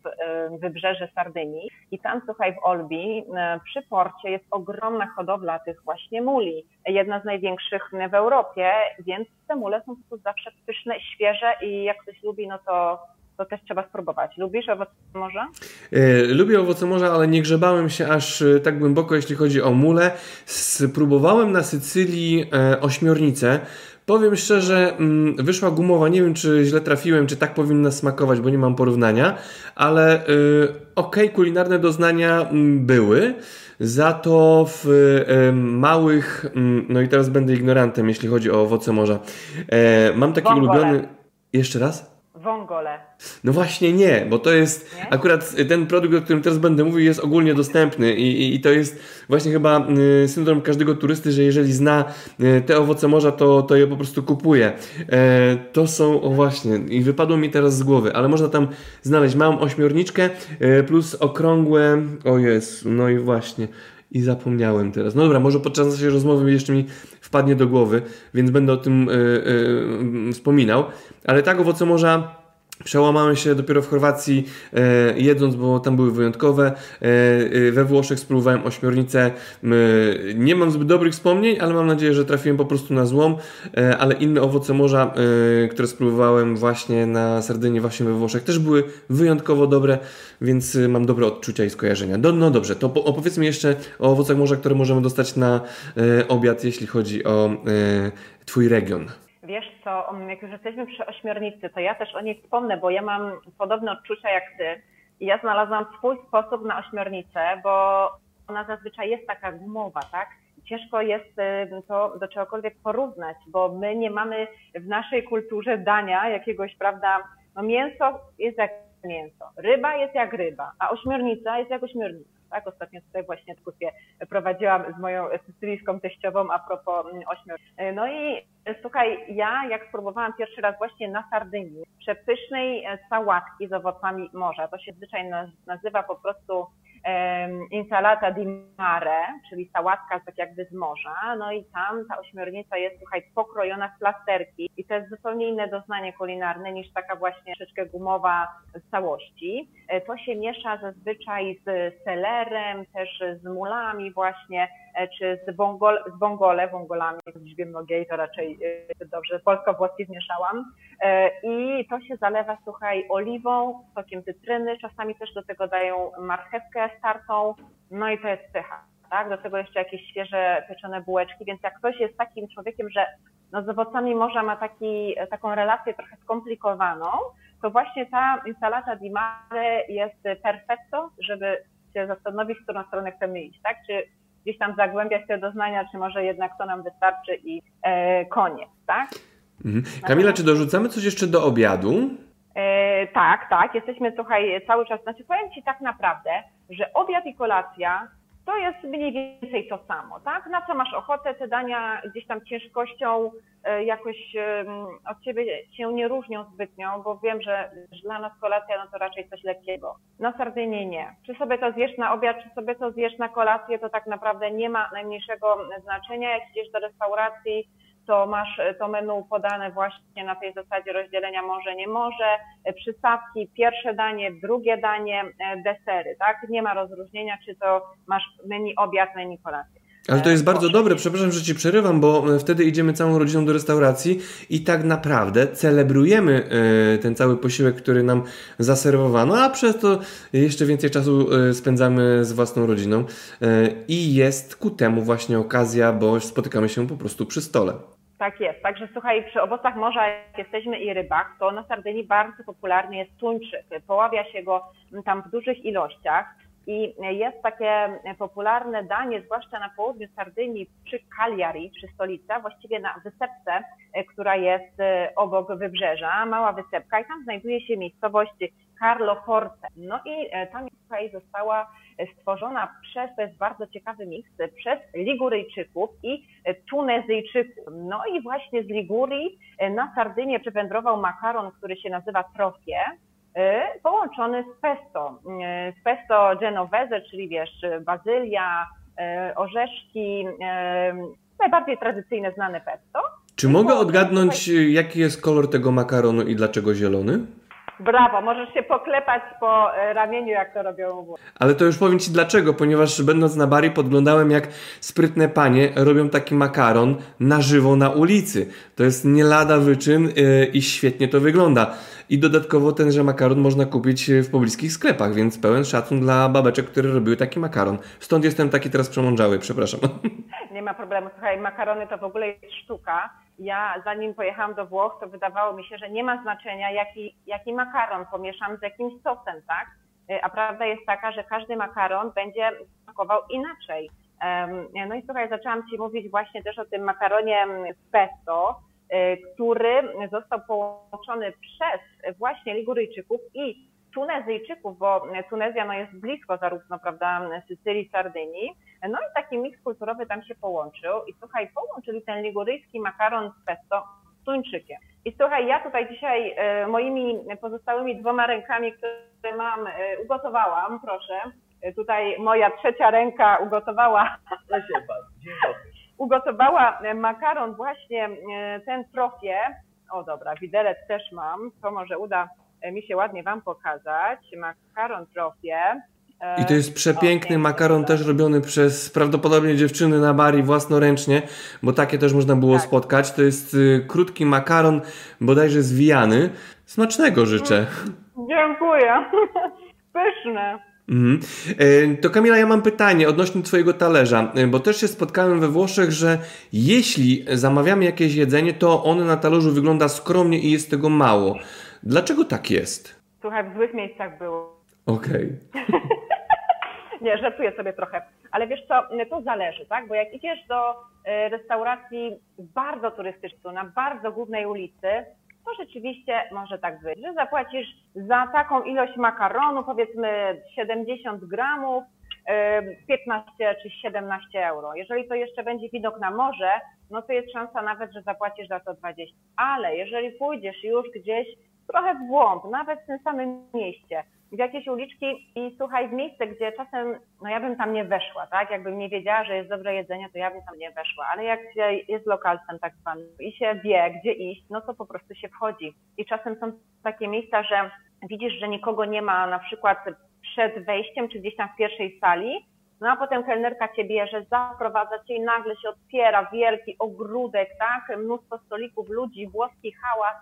wybrzeże Sardynii. I tam, słuchaj, w Olbi przy porcie jest ogromna hodowla tych właśnie muli. Jedna z największych w Europie, więc te mule są po prostu zawsze pyszne, świeże i jak ktoś lubi, no to to też trzeba spróbować. Lubisz owoce morza? E, lubię owoce morza, ale nie grzebałem się aż e, tak głęboko, jeśli chodzi o mule. Spróbowałem na Sycylii e, ośmiornicę. Powiem szczerze, mm, wyszła gumowa. Nie wiem, czy źle trafiłem, czy tak powinna smakować, bo nie mam porównania, ale yy, ok, kulinarne doznania mm, były. Za to w y, małych, y, no i teraz będę ignorantem, jeśli chodzi o owoce morza. E, mam taki ulubiony. Jeszcze raz? Wągole. No właśnie nie, bo to jest nie? akurat ten produkt, o którym teraz będę mówił, jest ogólnie dostępny i, i, i to jest właśnie chyba y, syndrom każdego turysty, że jeżeli zna y, te owoce morza, to, to je po prostu kupuje. E, to są, o właśnie, i wypadło mi teraz z głowy, ale można tam znaleźć małą ośmiorniczkę e, plus okrągłe, o jest, no i właśnie. I zapomniałem teraz. No dobra, może podczas naszej rozmowy jeszcze mi wpadnie do głowy, więc będę o tym wspominał. Ale tak, owoce morza Przełamałem się dopiero w Chorwacji e, jedząc, bo tam były wyjątkowe. E, e, we Włoszech spróbowałem ośmiornicę. E, nie mam zbyt dobrych wspomnień, ale mam nadzieję, że trafiłem po prostu na złom. E, ale inne owoce morza, e, które spróbowałem właśnie na Sardynii, właśnie we Włoszech, też były wyjątkowo dobre, więc mam dobre odczucia i skojarzenia. Do, no dobrze, to opowiedzmy jeszcze o owocach morza, które możemy dostać na obiad, jeśli chodzi o Twój region. Wiesz co, jak już jesteśmy przy ośmiornicy, to ja też o niej wspomnę, bo ja mam podobne odczucia jak ty. I ja znalazłam swój sposób na ośmiornicę, bo ona zazwyczaj jest taka gumowa, tak? Ciężko jest y, to do czegokolwiek porównać, bo my nie mamy w naszej kulturze dania jakiegoś, prawda, no mięso jest jak mięso, ryba jest jak ryba, a ośmiornica jest jak ośmiornica. Tak? Ostatnio tutaj właśnie dyskusję prowadziłam z moją sycylijską teściową a propos mm, ośmior. No i e, słuchaj, ja jak spróbowałam pierwszy raz właśnie na Sardynii przepysznej e, sałatki z owocami morza, to się zwyczaj nazywa po prostu insalata di mare, czyli sałatka tak jakby z morza, no i tam ta ośmiornica jest, słuchaj, pokrojona w plasterki i to jest zupełnie inne doznanie kulinarne niż taka właśnie troszeczkę gumowa z całości. E, to się miesza zazwyczaj z selerem, też z mulami właśnie, czy z, bongol, z bongole, bongolami, w liczbie mnogiej to raczej e, dobrze polsko-włoski zmieszałam. I to się zalewa, słuchaj, oliwą, sokiem cytryny, czasami też do tego dają marchewkę startą, no i to jest pycha. Tak? Do tego jeszcze jakieś świeże pieczone bułeczki, więc jak ktoś jest takim człowiekiem, że no z owocami morza ma taki, taką relację trochę skomplikowaną, to właśnie ta instalata di mare jest perfetto, żeby się zastanowić, w którą stronę chcemy iść, tak? Czy gdzieś tam zagłębiać te doznania, czy może jednak to nam wystarczy i e, koniec, tak? Mhm. Kamila, czy dorzucamy coś jeszcze do obiadu? E, tak, tak. Jesteśmy, słuchaj, cały czas, znaczy powiem Ci tak naprawdę, że obiad i kolacja to jest mniej więcej to samo, tak? Na co masz ochotę, te dania gdzieś tam ciężkością e, jakoś od ciebie się nie różnią zbytnio, bo wiem, że dla nas kolacja no to raczej coś lekkiego. Na Sardynie nie. Czy sobie to zjesz na obiad, czy sobie to zjesz na kolację, to tak naprawdę nie ma najmniejszego znaczenia. Jak idziesz do restauracji, to masz to menu podane właśnie na tej zasadzie rozdzielenia może, nie może, przystawki, pierwsze danie, drugie danie, desery, tak? Nie ma rozróżnienia, czy to masz menu obiad, menu kolację. Ale to jest bardzo dobre, przepraszam, że Ci przerywam, bo e, wtedy idziemy całą rodziną do restauracji i tak naprawdę celebrujemy e, ten cały posiłek, który nam zaserwowano, a przez to jeszcze więcej czasu e, spędzamy z własną rodziną i jest ku temu właśnie okazja, bo spotykamy się po prostu przy stole. Tak jest. Także słuchaj, przy owocach morza, jak jesteśmy i rybach, to na Sardynii bardzo popularny jest tuńczyk. Poławia się go tam w dużych ilościach. I jest takie popularne danie, zwłaszcza na południu Sardynii, przy Cagliari, przy stolicy, właściwie na wysepce, która jest obok wybrzeża, mała wysepka i tam znajduje się miejscowość Carlo Forte. No i ta miejscowość została stworzona przez, to jest bardzo ciekawy miks, przez Liguryjczyków i Tunezyjczyków. No i właśnie z Ligurii na Sardynię przywędrował makaron, który się nazywa trofie, połączony z pesto. Z pesto genovese, czyli wiesz, bazylia, orzeszki, najbardziej tradycyjne znane pesto. Czy mogę odgadnąć, jaki jest kolor tego makaronu i dlaczego zielony? Brawo, możesz się poklepać po e, ramieniu, jak to robią Włochy. Ale to już powiem Ci dlaczego, ponieważ będąc na Bari podglądałem jak sprytne panie robią taki makaron na żywo na ulicy. To jest nie lada wyczyn yy, i świetnie to wygląda. I dodatkowo tenże makaron można kupić w pobliskich sklepach, więc pełen szacun dla babeczek, które robiły taki makaron. Stąd jestem taki teraz przemądrzały, przepraszam. Nie ma problemu. Słuchaj, makarony to w ogóle jest sztuka ja zanim pojechałam do Włoch, to wydawało mi się, że nie ma znaczenia, jaki, jaki makaron pomieszam z jakimś sosem, tak? Y, a prawda jest taka, że każdy makaron będzie smakował inaczej. No i słuchaj, zaczęłam Ci mówić właśnie też o tym makaronie z pesto, y, który został połączony przez właśnie Liguryjczyków i Tunezyjczyków, bo Tunezja no, jest blisko zarówno prawda, Sycylii, Sardynii. No i taki miks kulturowy tam się połączył. I słuchaj, połączyli ten liguryjski makaron z pesto z tuńczykiem. I słuchaj, ja tutaj dzisiaj e, moimi pozostałymi dwoma rękami, które mam, e, ugotowałam, proszę. E, tutaj moja trzecia ręka ugotowała. ugotowała makaron właśnie ten trofie. O dobra, widelec też mam, to może uda mi się ładnie Wam pokazać. Makaron trofie. I to jest przepiękny okay. makaron też robiony przez prawdopodobnie dziewczyny na bari własnoręcznie, bo takie też można było tak. spotkać. To jest y, krótki makaron, bodajże zwijany. Smacznego życzę. Mm, dziękuję. Pyszne. Mhm. E, to Kamila, ja mam pytanie odnośnie Twojego talerza, e, bo też się spotkałem we Włoszech, że jeśli zamawiamy jakieś jedzenie, to ono na talerzu wygląda skromnie i jest tego mało. Dlaczego tak jest? Słuchaj, w złych miejscach było. Okej. Okay. Nie, żartuję sobie trochę. Ale wiesz co, to zależy, tak? Bo jak idziesz do e, restauracji bardzo turystycznej, na bardzo głównej ulicy, to rzeczywiście może tak być, że zapłacisz za taką ilość makaronu, powiedzmy 70 gramów, 15 czy 17 euro. Jeżeli to jeszcze będzie widok na morze, no to jest szansa nawet, że zapłacisz za to 20. Ale jeżeli pójdziesz już gdzieś trochę w głąb, nawet w tym samym mieście, w jakieś uliczki i słuchaj, w miejsce, gdzie czasem, no ja bym tam nie weszła, tak? Jakbym nie wiedziała, że jest dobre jedzenie, to ja bym tam nie weszła, ale jak się jest lokalsem tak zwanym i się wie, gdzie iść, no to po prostu się wchodzi. I czasem są takie miejsca, że widzisz, że nikogo nie ma na przykład przed wejściem, czy gdzieś tam w pierwszej sali, no a potem kelnerka cię bierze, zaprowadza cię i nagle się otwiera wielki ogródek, tak? Mnóstwo stolików, ludzi, włoski hałas,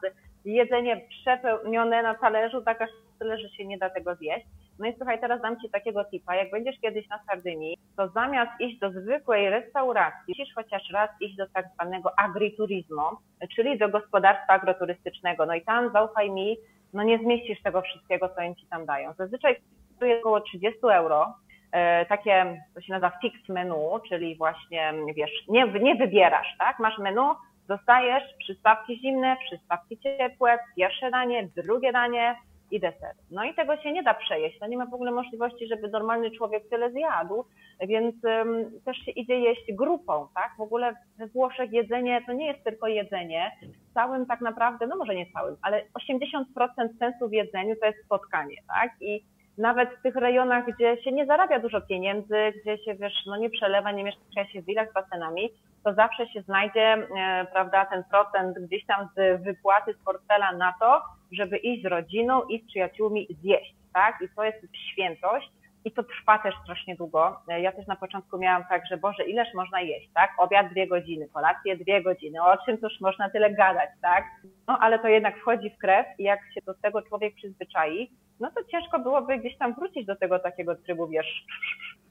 jedzenie przepełnione na talerzu, tak aż tyle, że się nie da tego zjeść. No i słuchaj, teraz dam Ci takiego tipa. Jak będziesz kiedyś na Sardynii, to zamiast iść do zwykłej restauracji, musisz chociaż raz iść do tak zwanego agriturismo, czyli do gospodarstwa agroturystycznego. No i tam, zaufaj mi, no nie zmieścisz tego wszystkiego, co im Ci tam dają. Zazwyczaj jest około 30 euro. E, takie, to się nazywa fix menu, czyli właśnie, wiesz, nie, nie wybierasz, tak? Masz menu, Dostajesz przystawki zimne, przystawki ciepłe, pierwsze danie, drugie danie i deser. No i tego się nie da przejeść. To nie ma w ogóle możliwości, żeby normalny człowiek tyle zjadł, więc um, też się idzie jeść grupą, tak? W ogóle we Włoszech jedzenie to nie jest tylko jedzenie. Całym tak naprawdę, no może nie całym, ale 80% sensu w jedzeniu to jest spotkanie, tak? I nawet w tych rejonach, gdzie się nie zarabia dużo pieniędzy, gdzie się, wiesz, no nie przelewa, nie mieszka się w willach z basenami, to zawsze się znajdzie, e, prawda, ten procent gdzieś tam z wypłaty z portfela na to, żeby iść z rodziną i z przyjaciółmi zjeść, tak? I to jest świętość i to trwa też strasznie długo. E, ja też na początku miałam tak, że Boże, ileż można jeść, tak? Obiad dwie godziny, kolację dwie godziny, o czym też można tyle gadać, tak? No ale to jednak wchodzi w krew i jak się do tego człowiek przyzwyczai, no to ciężko byłoby gdzieś tam wrócić do tego takiego trybu, wiesz,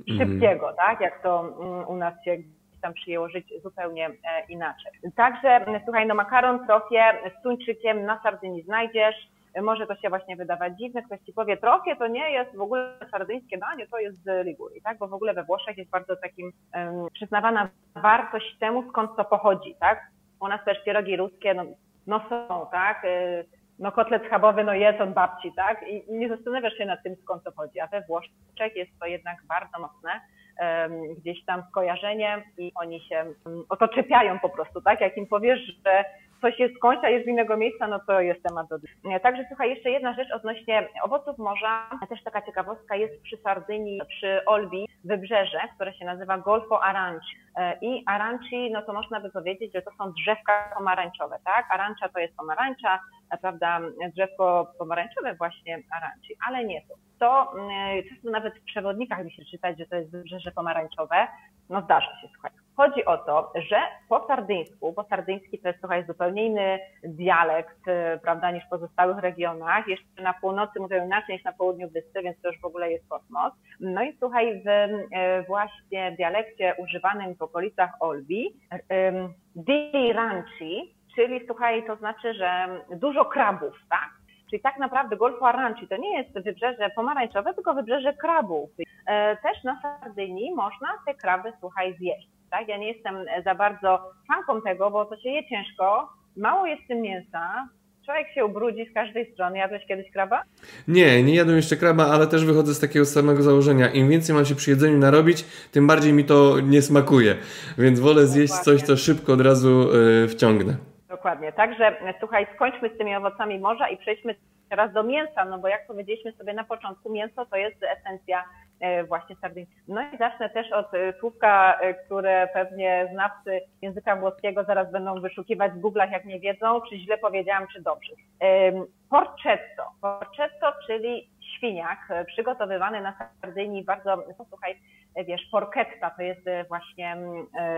mhm. szybkiego, tak? Jak to mm, u nas się tam przyjęło żyć zupełnie inaczej. Także, słuchaj, no makaron, trofie z tuńczykiem na Sardynii znajdziesz, może to się właśnie wydawać dziwne, ktoś ci powie, trofie to nie jest w ogóle sardyńskie danie, to jest z Ligurii, tak? Bo w ogóle we Włoszech jest bardzo takim um, przyznawana wartość temu, skąd to pochodzi, tak? U nas też pierogi ruskie, no, no są, tak? Y, no kotlet schabowy, no jest od babci, tak? I nie zastanawiasz się nad tym, skąd to chodzi. A we Włoszech jest to jednak bardzo mocne, um, gdzieś tam skojarzenie i oni się um, o to czepiają po prostu, tak? Jak im powiesz, że coś jest skądś, a jest z innego miejsca, no to jest temat do dyskusji. Także słuchaj, jeszcze jedna rzecz odnośnie owoców morza. Też taka ciekawostka jest przy Sardynii, przy Olbi, wybrzeże, które się nazywa Golfo Aranci. E, I aranci, no to można by powiedzieć, że to są drzewka pomarańczowe, tak? Arancza to jest pomarańcza, prawda, drzewko pomarańczowe właśnie aranci, ale nie to. To mm, często nawet w przewodnikach mi się czytać, że to jest wybrzeże pomarańczowe. No zdarza się, słuchaj. Chodzi o to, że po sardyńsku, bo sardyński to jest słuchaj zupełnie inny dialekt, y, prawda, niż w pozostałych regionach. Jeszcze na północy mówią inaczej niż na południu wyspy, więc to już w ogóle jest kosmos. No i słuchaj, w y, właśnie dialekcie używanym w okolicach Olbi, di ranci, czyli słuchaj, to znaczy, że dużo krabów, tak? Czyli tak naprawdę Golfo Aranci to nie jest wybrzeże pomarańczowe, tylko wybrzeże krabów. E, też na Sardynii można te kraby, słuchaj, zjeść. Tak? Ja nie jestem za bardzo fanką tego, bo to się je ciężko, mało jest tym mięsa, człowiek się ubrudzi z każdej strony. Jadłeś kiedyś kraba? Nie, nie jadłem jeszcze kraba, ale też wychodzę z takiego samego założenia. Im więcej mam się przy jedzeniu narobić, tym bardziej mi to nie smakuje. Więc wolę zjeść Dokładnie. coś, co szybko od razu yy, wciągnę. Dokładnie. Także słuchaj, skończmy z tymi owocami morza i przejdźmy teraz do mięsa, no bo jak powiedzieliśmy sobie na początku, mięso to jest esencja e, właśnie sardynii. No i zacznę też od e, słówka, e, które pewnie znawcy języka włoskiego zaraz będą wyszukiwać w Google'ach, jak nie wiedzą, czy źle powiedziałam, czy dobrze. Porcetto. Porcetto, czyli świniak przygotowywany na Sardynii bardzo, posłuchaj, wiesz, porchetta to jest właśnie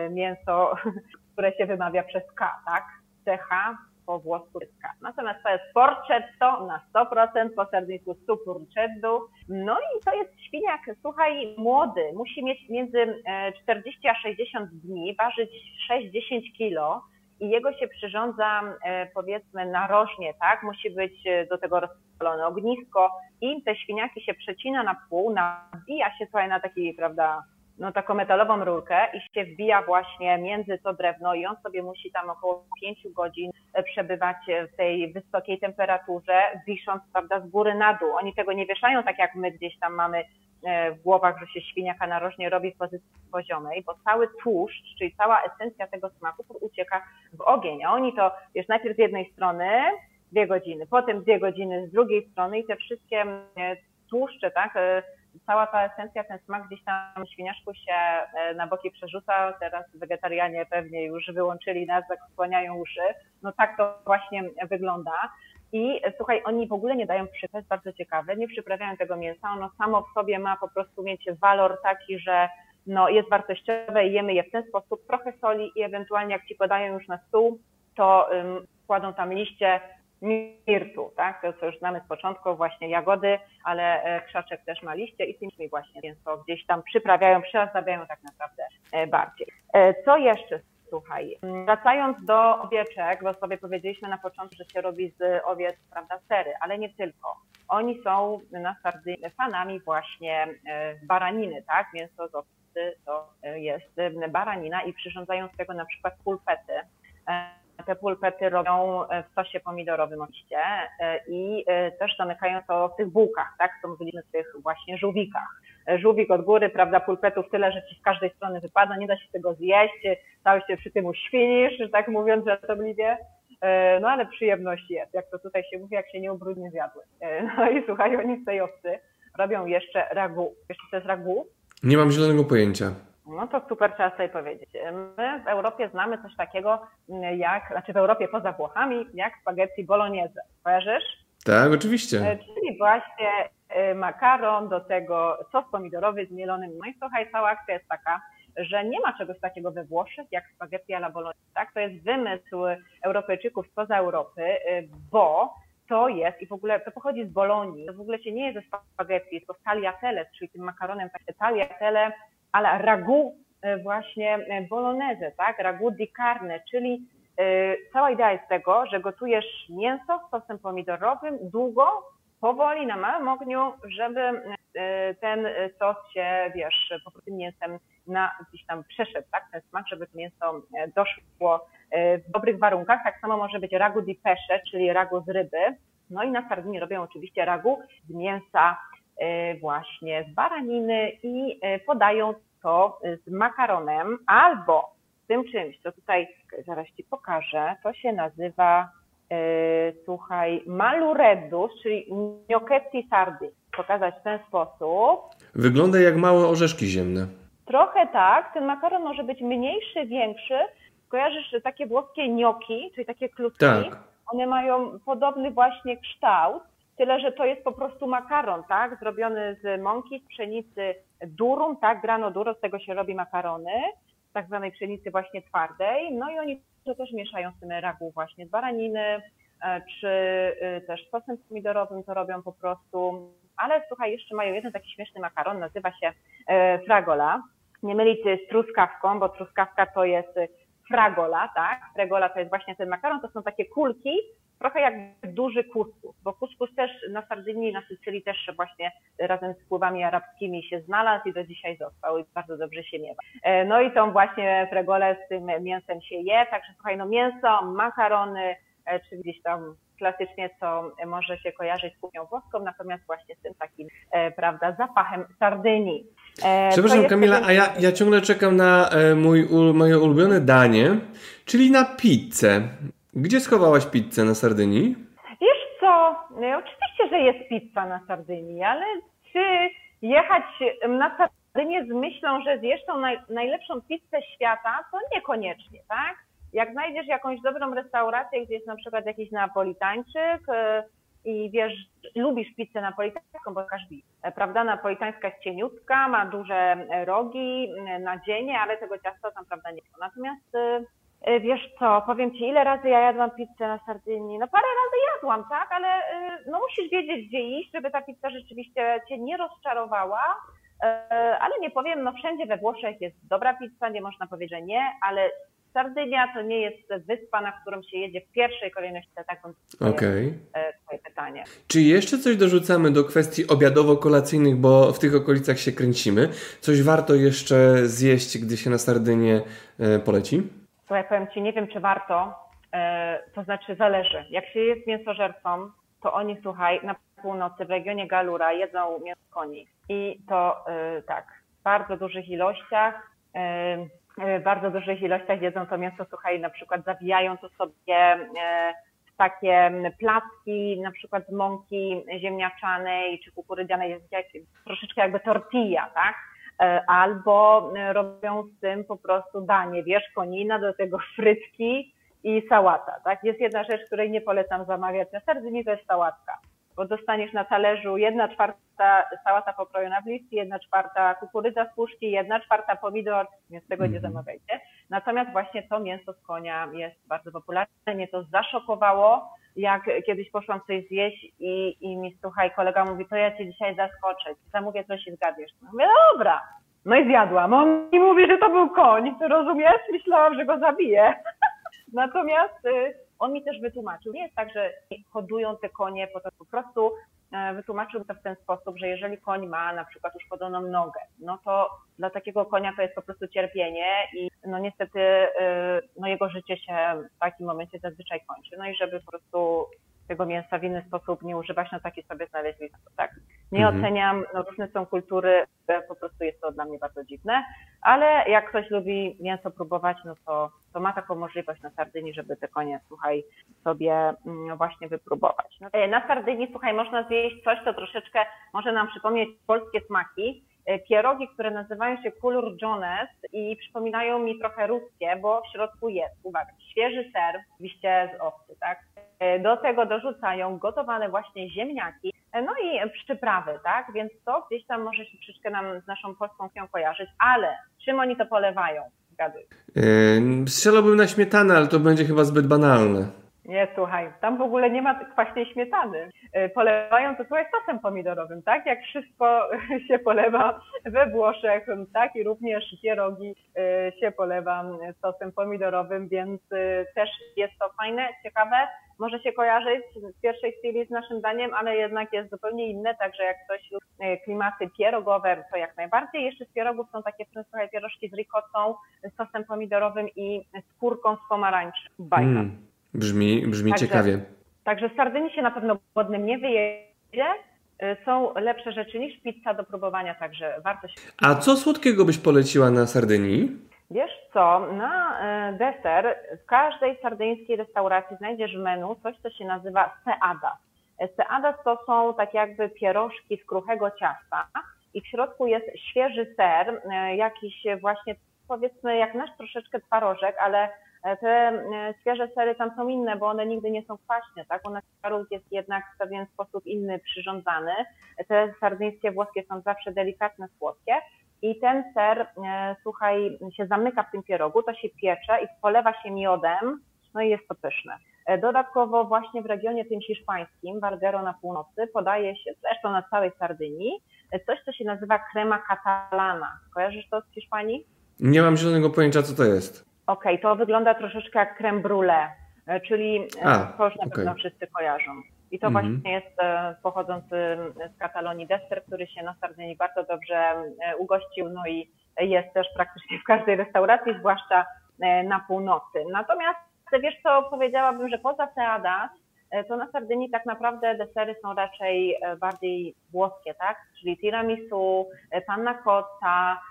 mięso, które się wymawia przez K, tak? CH po włosku ryska. Natomiast to jest porcetto na 100% po serniku supurceddu. No i to jest świniak, słuchaj, młody. Musi mieć między 40 e, a 60 dni, ważyć 6-10 kilo i jego się przyrządza e, powiedzmy narożnie, tak? Musi być e, do tego rozpalone ognisko i te świniaki się przecina na pół, nabija się słuchaj na taki, prawda, no, taką metalową rurkę i się wbija właśnie między to drewno i on sobie musi tam około 5 godzin e, przebywać w tej wysokiej temperaturze, wisząc prawda, z góry na dół. Oni tego nie wieszają tak jak my gdzieś tam mamy e, w głowach, że się świniaka narożnie robi w pozycji poziomej, bo cały tłuszcz, czyli cała esencja tego smaku ucieka w ogień. A oni to, wiesz, najpierw z jednej strony dwie godziny, potem dwie godziny z drugiej strony i te wszystkie e, tłuszcze, tak, cała ta esencja, ten smak gdzieś tam świniaszku się e, na boki przerzuca. Teraz wegetarianie pewnie już wyłączyli nas, zakłaniają uszy. No tak to właśnie wygląda. I e, słuchaj, oni w ogóle nie dają przypraw, jest bardzo ciekawe, nie przyprawiają tego mięsa, ono samo w sobie ma po prostu mieć walor taki, że no, jest wartościowe i jemy je w ten sposób, trochę soli i ewentualnie jak ci podają już na stół, to um, kładą tam liście mirtu, tak? To, co już znamy z początku, właśnie jagody, ale e, krzaczek też ma liście i tym właśnie, więc to gdzieś tam przyprawiają, przyozdabiają tak naprawdę e, bardziej. E, co jeszcze? Słuchaj, wracając do owieczek, bo sobie powiedzieliśmy na początku, że się robi z owiec, prawda, sery, ale nie tylko. Oni są na Sardynii fanami właśnie baraniny, tak? Mięso z owcy to jest baranina i przyrządzają z tego na przykład pulpety te pulpety robią e, w sosie pomidorowym oczywiście e, i e, też zamykają to w tych bułkach, tak, co mówiliśmy w tych właśnie żółwikach. Żółwik od góry, prawda, pulpetów tyle, że ci z każdej strony wypada, nie da się tego zjeść, cały się przy tym uświnisz, tak mówiąc żartobliwie. No ale przyjemność jest, jak to tutaj się mówi, jak się nie ubrudnie zjadły. No i słuchaj, oni z tej owcy robią jeszcze ragu. Co to jest ragu? Nie mam zielonego pojęcia. No to super, trzeba sobie powiedzieć. My w Europie znamy coś takiego jak, znaczy w Europie poza Włochami, jak spaghetti bolognese. Kojarzysz? Tak, oczywiście. E, czyli właśnie e, makaron, do tego sos pomidorowy z mielonym. No i słuchaj, cała akcja jest taka, że nie ma czegoś takiego we Włoszech jak spaghetti alla bolognese. Tak? To jest wymysł Europejczyków spoza Europy, e, bo to jest i w ogóle to pochodzi z Bolonii. To w ogóle się nie jest ze spaghetti, tylko z tagliatelle, czyli tym makaronem tagliatelle ale ragu właśnie bolognese, tak, ragu di carne, czyli cała idea jest tego, że gotujesz mięso z sosem pomidorowym długo, powoli na małym ogniu, żeby ten sos się, wiesz, po prostu mięsem na gdzieś tam przeszedł, tak, ten smak, żeby to mięso doszło w dobrych warunkach. Tak samo może być ragu di pesce, czyli ragu z ryby. No i na Sardynii robią oczywiście ragu z mięsa właśnie z baraniny i podają to z makaronem albo tym czymś, co tutaj zaraz Ci pokażę, to się nazywa, e, słuchaj, malureddus, czyli gnocchetti sardi. Pokazać w ten sposób. Wygląda jak małe orzeszki ziemne. Trochę tak. Ten makaron może być mniejszy, większy. Kojarzysz takie włoskie gnocchi, czyli takie klutki? Tak. One mają podobny właśnie kształt, tyle że to jest po prostu makaron, tak? Zrobiony z mąki, z pszenicy durum, tak? Grano duro, z tego się robi makarony tak zwanej pszenicy właśnie twardej. No i oni to też mieszają z tym ragu właśnie z baraniny, e, czy e, też sosem pomidorowym to robią po prostu. Ale słuchaj, jeszcze mają jeden taki śmieszny makaron, nazywa się e, fragola. Nie mylić z truskawką, bo truskawka to jest fragola, tak? Fragola to jest właśnie ten makaron, to są takie kulki, trochę jak duży kuskus, bo kuskus też na Sardynii, na Sycylii też właśnie razem z wpływami arabskimi się znalazł i do dzisiaj został i bardzo dobrze się miewa. E, no i tą właśnie fregolę z tym mięsem się je, także słuchaj, no mięso, makarony, e, czy gdzieś tam klasycznie, co może się kojarzyć z kuchnią włoską, natomiast właśnie z tym takim, e, prawda, zapachem Sardynii. Przepraszam Kamila, a ja, ja ciągle czekam na mój, moje ulubione danie, czyli na pizzę. Gdzie schowałaś pizzę na Sardynii? Wiesz co, no, oczywiście, że jest pizza na Sardynii, ale czy jechać na Sardynię z myślą, że zjesz tą naj, najlepszą pizzę świata, to niekoniecznie, tak? Jak znajdziesz jakąś dobrą restaurację, gdzie jest na przykład jakiś napolitańczyk yy, i wiesz, lubisz pizzę napolitańską, bo każdy, prawda, napolitańska jest cieniutka, ma duże rogi, nadzienie, ale tego ciasta tam, prawda, nie ma. Natomiast E, wiesz co, powiem Ci, ile razy ja jadłam pizzę na Sardynii? No parę razy jadłam, tak? Ale e, no musisz wiedzieć, gdzie iść, żeby ta pizza rzeczywiście Cię nie rozczarowała. E, ale nie powiem, no wszędzie we Włoszech jest dobra pizza, nie można powiedzieć, że nie, ale Sardynia to nie jest wyspa, na którą się jedzie w pierwszej kolejności, tak Okej. Okay. Twoje pytanie. Czy jeszcze coś dorzucamy do kwestii obiadowo-kolacyjnych, bo w tych okolicach się kręcimy? Coś warto jeszcze zjeść, gdy się na Sardynię poleci? To ja powiem Ci, nie wiem, czy warto, e, to znaczy zależy. Jak się jest mięsożercą, to oni, słuchaj, na północy w regionie Galura jedzą mięso koni i to e, tak, w bardzo dużych ilościach, e, w bardzo dużych ilościach jedzą to mięso, słuchaj, na przykład zawijają to sobie w takie placki, na przykład z mąki ziemniaczanej czy kukurydzianej, jest jak, troszeczkę jakby tortilla, tak? E, albo e, robią z tym po prostu danie, wiesz, konina, do tego frytki i sałata, tak? Jest jedna rzecz, której nie polecam zamawiać na Sardynii, to jest sałatka, bo dostaniesz na talerzu jedna czwarta sałata pokrojona w liście, jedna czwarta kukurydza z puszki, jedna czwarta pomidor, więc tego nie mhm. zamawiajcie. Natomiast właśnie to mięso z konia jest bardzo popularne, mnie to zaszokowało, jak kiedyś poszłam coś zjeść i, i mi słuchaj, kolega mówi, to ja cię dzisiaj zaskoczę, zamówię coś i zgadniesz. No mówię, dobra. No i zjadłam. On mi mówi, że to był koń, rozumiesz? Myślałam, że go zabiję. Natomiast y, on mi też wytłumaczył, nie jest tak, że hodują te konie, po, to, po prostu wytłumaczył to w ten sposób, że jeżeli koń ma na przykład uszkodzoną nogę, no to dla takiego konia to jest po prostu cierpienie i no niestety y, no jego życie się w takim momencie zazwyczaj kończy. No i żeby po prostu tego mięsa w inny sposób nie używać, no taki sobie znaleźli tak. Nie mhm. oceniam, no różne są kultury, po prostu jest to dla mnie bardzo dziwne, ale jak ktoś lubi mięso próbować, no to, to ma taką możliwość na Sardynii, żeby te konie, słuchaj, sobie mm, właśnie wypróbować. No, e, na Sardynii, słuchaj, można zjeść coś, co troszeczkę może nam przypomnieć polskie smaki, e, pierogi, które nazywają się kulur jones i przypominają mi trochę ruskie, bo w środku jest, uwaga, świeży ser, oczywiście z owcy, tak? E, do tego dorzucają gotowane właśnie ziemniaki, e, no i przyprawy, tak? Więc to gdzieś tam może się troszeczkę nam z naszą polską krwią kojarzyć, ale czym oni to polewają? Zgaduj. Yy, strzelałbym na śmietanę, ale to będzie chyba zbyt banalne. Nie, słuchaj, tam w ogóle nie ma kwaśnej śmietany. Y, polewają to słuchaj sosem pomidorowym, tak? Jak wszystko się polewa we Włoszech, tak? I również pierogi y, się polewa sosem pomidorowym, więc y, też jest to fajne, ciekawe. Może się kojarzyć w pierwszej chwili z naszym daniem, ale jednak jest zupełnie inne, także jak ktoś lubi klimaty pierogowe, to jak najbardziej. Jeszcze z pierogów są takie, słuchaj, pierożki z ricottą, z sosem pomidorowym i skórką z pomarańczy. Bajka. Mm. Brzmi, brzmi także, ciekawie. Także z Sardynii się na pewno głodnym nie wyjedzie. Y, są lepsze rzeczy niż pizza do próbowania, także warto się... A co słodkiego byś poleciła na Sardynii? Wiesz co, na y, deser w każdej sardyńskiej restauracji znajdziesz w menu coś, co się nazywa seada. Seada to są tak jakby pierożki z kruchego ciasta i w środku jest świeży ser, y, jakiś właśnie powiedzmy jak nasz troszeczkę twarożek, ale te e, świeże sery tam są inne, bo one nigdy nie są kwaśne, tak? U nas jest jednak w pewien sposób inny przyrządzany. Te sardyńskie włoskie są zawsze delikatne, słodkie. I ten ser, e, słuchaj, się zamyka w tym pierogu, to się piecze i polewa się miodem, no i jest to pyszne. Dodatkowo właśnie w regionie tym hiszpańskim, Barbero na północy, podaje się, zresztą na całej Sardynii, coś, co się nazywa crema catalana. Kojarzysz to z Hiszpanii? Nie mam zielonego pojęcia, co to jest. Okej, okay, to wygląda troszeczkę jak creme brulee, e, czyli e, A, to już na okay. pewno wszyscy kojarzą. I to mm -hmm. właśnie jest e, pochodzący z Katalonii deser, który się na Sardynii bardzo dobrze ugościł, no i jest też praktycznie w każdej restauracji, zwłaszcza na północy. Natomiast wiesz co, powiedziałabym, że poza Seadas, to na Sardynii tak naprawdę desery są raczej bardziej włoskie, tak? Czyli tiramisu, panna cotta,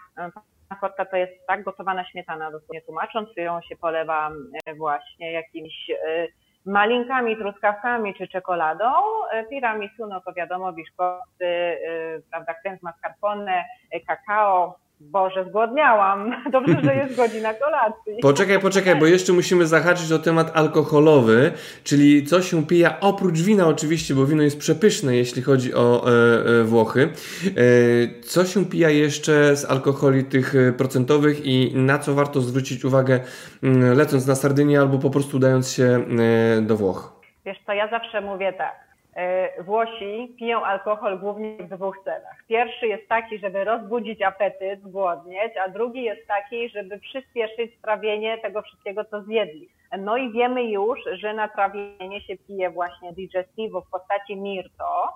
Kotka to jest tak gotowana śmietana, dosłownie tłumacząc, którą się polewa e, właśnie jakimiś e, malinkami, truskawkami czy czekoladą. E, tiramisu, no to wiadomo, biszkopty, prawda, krem z mascarpone, kakao, Boże, zgłodniałam. Dobrze, że jest godzina kolacji. Poczekaj, poczekaj, bo jeszcze musimy zahaczyć o temat alkoholowy, czyli co się pija oprócz wina oczywiście, bo wino jest przepyszne, jeśli chodzi o e, e, Włochy. E, co się pija jeszcze z alkoholi tych e, procentowych i na co warto zwrócić uwagę mm, lecąc na Sardynię albo po prostu udając się e, do Włoch? Wiesz co, ja zawsze mówię tak Włosi piją alkohol głównie w dwóch celach. Pierwszy jest taki, żeby rozbudzić apetyt, zgłodnieć, a drugi jest taki, żeby przyspieszyć trawienie tego wszystkiego, co zjedli. No i wiemy już, że na trawienie się pije właśnie digestivo w postaci mirto,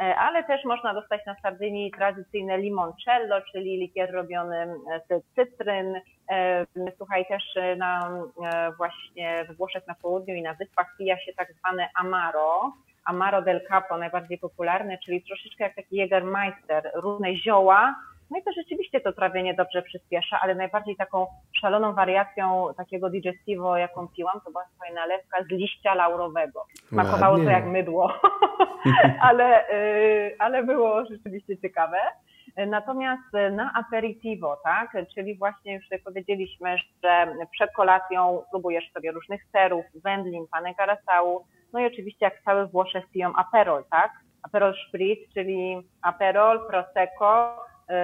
e, ale też można dostać na Sardynii tradycyjne limoncello, czyli likier robiony z cytryn. E, słuchaj, też na, właśnie we Włoszech na południu i na wyspach pija się tak zwane amaro, Amaro del Capo, najbardziej popularny, czyli troszeczkę jak taki Jägermeister, różne zioła. No i to rzeczywiście to trawienie dobrze przyspiesza, ale najbardziej taką szaloną wariacją takiego digestivo, jaką piłam, to była swoja nalewka z liścia laurowego. Smakowało to jak mydło, ale, y, ale było rzeczywiście ciekawe. Natomiast na aperitivo, tak, czyli właśnie już tutaj powiedzieliśmy, że przed kolacją próbujesz sobie różnych serów, wędlin, panek carasau, no i oczywiście jak całe Włoszech piją aperol, tak? Aperol spritz, czyli aperol, prosecco,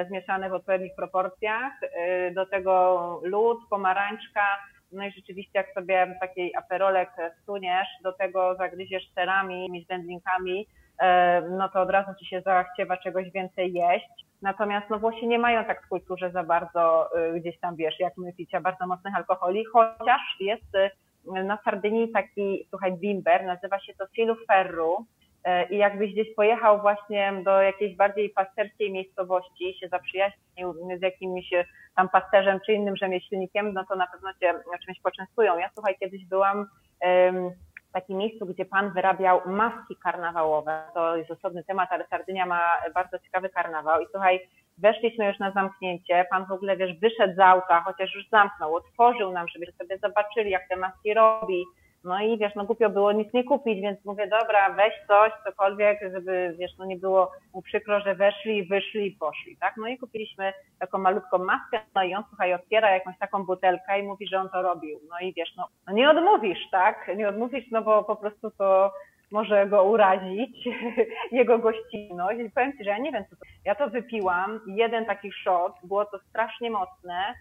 y, zmieszane w odpowiednich proporcjach, y, do tego lód, pomarańczka, no i rzeczywiście jak sobie taki aperolek stuniesz, do tego zagryziesz serami, z wędlinkami, y, no to od razu ci się zachciewa czegoś więcej jeść. Natomiast no Włosi nie mają tak w kulturze za bardzo gdzieś tam, wiesz, jak my picia bardzo mocnych alkoholi, chociaż jest na Sardynii taki, słuchaj, bimber, nazywa się to filu ferru e, i jakbyś gdzieś pojechał właśnie do jakiejś bardziej pasterskiej miejscowości się zaprzyjaźnił z jakimś tam pasterzem czy innym rzemieślnikiem, no to na pewno cię czymś poczęstują. Ja słuchaj, kiedyś byłam w takim miejscu, gdzie pan wyrabiał maski karnawałowe. To jest osobny temat, ale Sardynia ma bardzo ciekawy karnawał i słuchaj, Weszliśmy już na zamknięcie, pan w ogóle, wiesz, wyszedł z auta, chociaż już zamknął, otworzył nam, żeby sobie zobaczyli, jak te maski robi. No i wiesz, no głupio było nic nie kupić, więc mówię, dobra, weź coś, cokolwiek, żeby, wiesz, no nie było mu przykro, że weszli, wyszli i poszli, tak? No i kupiliśmy taką malutką maskę, no i on, słuchaj, otwiera jakąś taką butelkę i mówi, że on to robił. No i wiesz, no, no nie odmówisz, tak? Nie odmówisz, no bo po prostu to może go urazić, jego gościnność. I powiem Ci, że ja nie wiem, co to. Ja to wypiłam, jeden taki shot, było to strasznie mocne.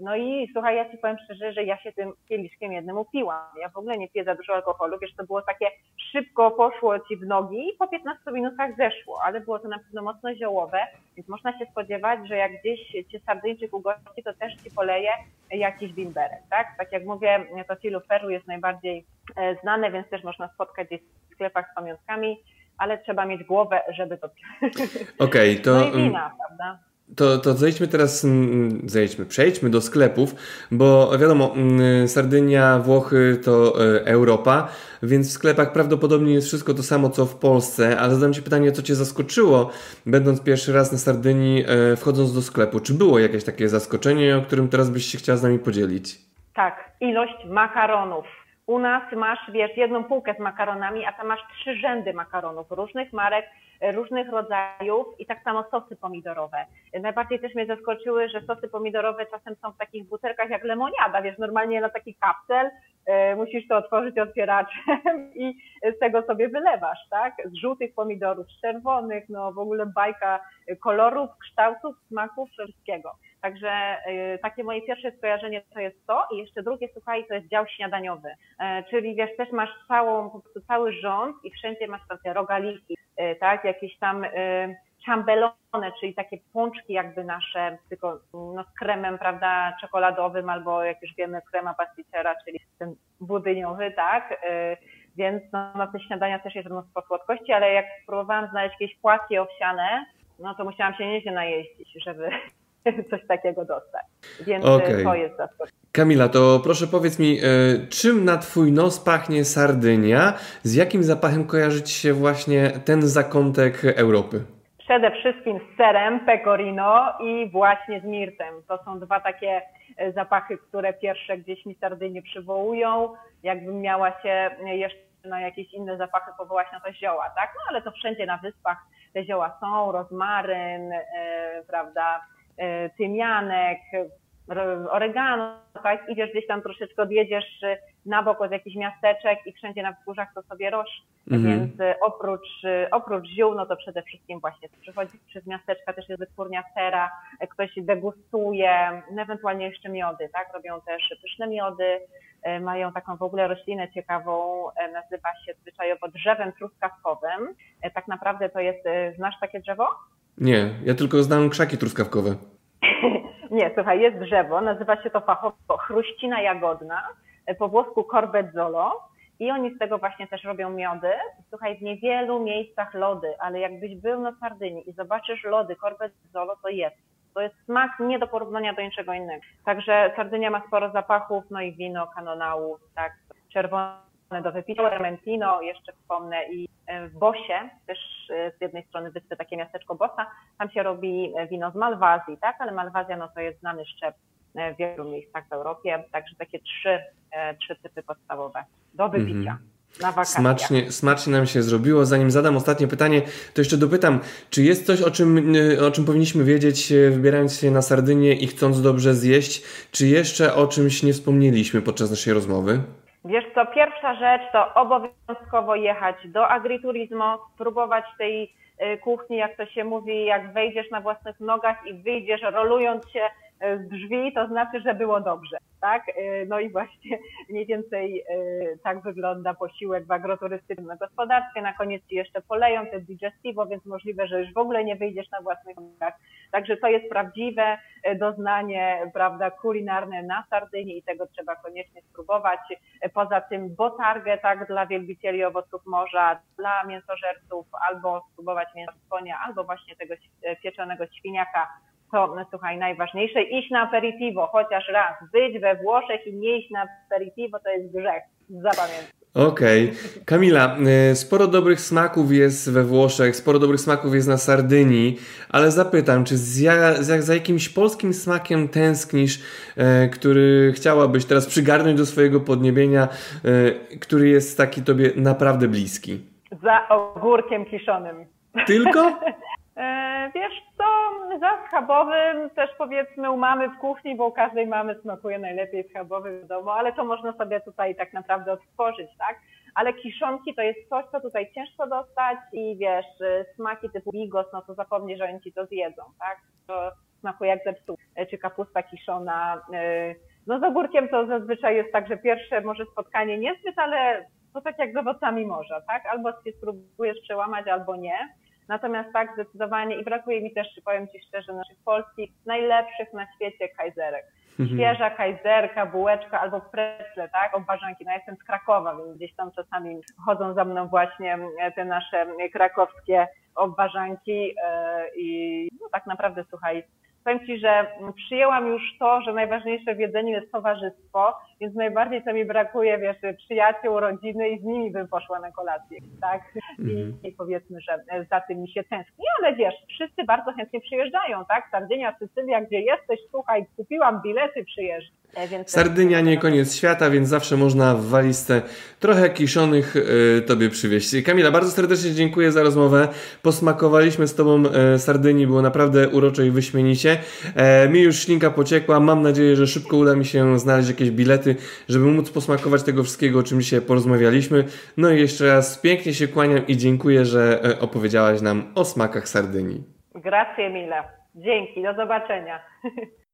No i słuchaj, ja ci powiem szczerze, że ja się tym kieliszkiem jednym upiłam. Ja w ogóle nie piję za dużo alkoholu, wiesz, to było takie szybko poszło ci w nogi i po 15 minutach zeszło, ale było to na pewno mocno ziołowe, więc można się spodziewać, że jak gdzieś cię Sardyńczyk ugości, to też ci poleje jakiś bimberek, tak? Tak jak mówię, to Filuferu jest najbardziej e, znane, więc też można spotkać gdzieś w sklepach z pamiątkami, ale trzeba mieć głowę, żeby to... Okej, okay, to... No i wina, prawda? To, to zejdźmy teraz, mm, zejdźmy, przejdźmy do sklepów, bo wiadomo, mm, Sardynia, Włochy to e, Europa, więc w sklepach prawdopodobnie jest wszystko to samo co w Polsce, ale zadam Ci pytanie, co Cię zaskoczyło, będąc pierwszy raz na Sardynii, e, wchodząc do sklepu. Czy było jakieś takie zaskoczenie, o którym teraz byś się chciała z nami podzielić? Tak, ilość makaronów. U nas masz, wiesz, jedną półkę z makaronami, a tam masz trzy rzędy makaronów różnych marek, różnych rodzajów i tak samo sosy pomidorowe. Najbardziej też mnie zaskoczyły, że sosy pomidorowe czasem są w takich butelkach jak lemoniada, wiesz, normalnie na taki kapsel e, musisz to otworzyć otwieraczem i z tego sobie wylewasz, tak? Z żółtych pomidorów, z czerwonych, no w ogóle bajka kolorów, kształtów, smaków, wszystkiego. Także y, takie moje pierwsze skojarzenie to jest to i jeszcze drugie, słuchaj, to jest dział śniadaniowy, e, czyli wiesz, też masz całą, po prostu cały rząd i wszędzie masz takie rogaliki, e, tak, jakieś tam y, chambelone, czyli takie pączki jakby nasze, tylko no, z kremem, prawda, czekoladowym albo jak już wiemy krema pasticera, czyli ten budyniowy, tak, więc no, na te śniadania też jest mnóstwo słodkości, ale jak próbowałam znaleźć jakieś płatki owsiane, no to musiałam się nieźle najeździć, żeby coś takiego dostać. Więc okay. to jest zaskoczenie. Kamila, to proszę powiedz mi, e, czym na Twój nos pachnie Sardynia? Z jakim zapachem kojarzy Ci się właśnie ten zakątek Europy? Przede wszystkim z serem pecorino i właśnie z mirtem. To są dwa takie e, zapachy, które pierwsze gdzieś mi Sardynię przywołują. Jakbym miała się jeszcze na jakieś inne zapachy powołać, no to zioła, tak? No ale to wszędzie na wyspach te zioła są, rozmaryn, yy, prawda, E, tymianek, oregano, tak? Idziesz gdzieś tam troszeczkę odjedziesz y, na bok od jakichś miasteczek i wszędzie na wzgórzach to sobie rośnie. Mhm. Więc y, oprócz, y, oprócz ziół, no to przede wszystkim właśnie przychodzi przez miasteczka, też jest wytwórnia sera, ktoś degustuje, ewentualnie jeszcze miody, tak? Robią też pyszne miody, mają taką w ogóle roślinę ciekawą, nazywa się zwyczajowo drzewem truskawkowym. Tak naprawdę to jest, znasz takie drzewo? Nie, ja tylko znam krzaki truskawkowe. Nie, słuchaj, jest drzewo, nazywa się to fachowo chruścina jagodna, po włosku corbezzolo i oni z tego właśnie też robią miody. Słuchaj, w niewielu miejscach lody, ale jakbyś był na Sardynii i zobaczysz lody corbezzolo, to jest. To jest smak nie do porównania do niczego innego. Także Sardynia ma sporo zapachów, no i wino, kanonału, tak, czerwone do wypicia, Rementino, jeszcze wspomnę i e, w Bosie, też e, z jednej strony wyspy takie miasteczko Bosa, tam się robi e, wino z Malwazji, tak, ale Malwazja no to jest znany szczep w wielu miejscach w Europie, także takie trzy, trzy typy podstawowe do wypicia. Mm -hmm. Smacznie, smacznie nam się zrobiło. Zanim zadam ostatnie pytanie, to jeszcze dopytam, czy jest coś, o czym, o czym powinniśmy wiedzieć, wybierając się na Sardynię i chcąc dobrze zjeść? Czy jeszcze o czymś nie wspomnieliśmy podczas naszej rozmowy? Wiesz co, pierwsza rzecz to obowiązkowo jechać do agriturismo, spróbować tej y, kuchni, jak to się mówi, jak wejdziesz na własnych nogach i wyjdziesz rolując się z drzwi, to znaczy, że było dobrze, tak? Y, no i właśnie mniej więcej tak wygląda posiłek w agroturystycznym gospodarstwie. Na koniec ci jeszcze poleją te digestivo, więc możliwe, że już w ogóle nie wyjdziesz na własnych nogach. Także to jest prawdziwe e, doznanie, prawda, kulinarne na Sardynii i tego trzeba koniecznie spróbować. E, poza tym botargę, tak, dla wielbicieli owoców morza, dla mięsożerców, albo spróbować mięso albo właśnie tego e, pieczonego świniaka to, no, słuchaj, najważniejsze, iść na aperitivo, chociaż raz, być we Włoszech i nie iść na aperitivo to jest grzech, zapamiętaj. Okej. Okay. Kamila, y, sporo dobrych smaków jest we Włoszech, sporo dobrych smaków jest na Sardynii, ale zapytam, czy za, za, za jakimś polskim smakiem tęsknisz, e, który chciałabyś teraz przygarnąć do swojego podniebienia, e, który jest taki tobie naprawdę bliski? Za ogórkiem kiszonym. Tylko? E, wiesz co, za schabowym też powiedzmy u mamy w kuchni, bo u każdej mamy smakuje najlepiej schabowy w domu, ale to można sobie tutaj tak naprawdę odtworzyć, tak? Ale kiszonki to jest coś, co tutaj ciężko dostać i wiesz, smaki typu bigos, no to zapomnij, że oni ci to zjedzą, tak? To smakuje jak zepsuł. czy kapusta kiszona. No z ogórkiem to zazwyczaj jest tak, że pierwsze może spotkanie niezbyt, ale to tak jak z owocami morza, tak? Albo się spróbujesz przełamać, albo nie. Natomiast tak, zdecydowanie i brakuje mi też, powiem Ci szczerze, naszych polskich, najlepszych na świecie kajzerek. Mhm. Świeża kajzerka, bułeczka albo precle, tak, obwarzanki. No ja jestem z Krakowa, więc gdzieś tam czasami chodzą za mną właśnie te nasze krakowskie obwarzanki e, i no tak naprawdę, słuchaj, powiem Ci, że przyjęłam już to, że najważniejsze w jedzeniu jest towarzystwo, więc najbardziej co mi brakuje, wiesz, przyjaciół, rodziny i z nimi bym poszła na kolację, tak? Mhm. I, I, powiedzmy, że za tym mi się tęskni, ale wiesz, wszyscy bardzo chętnie przyjeżdżają, tak? Sardynia, Sycylia, gdzie jesteś, słuchaj, kupiłam bilety, przyjeżdżam. E, więc Sardynia nie koniec świata, więc zawsze można w walizce trochę kiszonych y, tobie przywieźć. Kamila, bardzo serdecznie dziękuję za rozmowę. Posmakowaliśmy z tobą y, Sardynii, było naprawdę urocze i wyśmienicie. E, mi już ślinka pociekła, mam nadzieję, że szybko uda mi się znaleźć jakieś bilety, żeby móc posmakować tego wszystkiego, o czym dzisiaj porozmawialiśmy. No i jeszcze raz pięknie się kłaniam i dziękuję, że opowiedziałaś nam o smakach Sardynii. Grazie mille. Dzięki, do zobaczenia.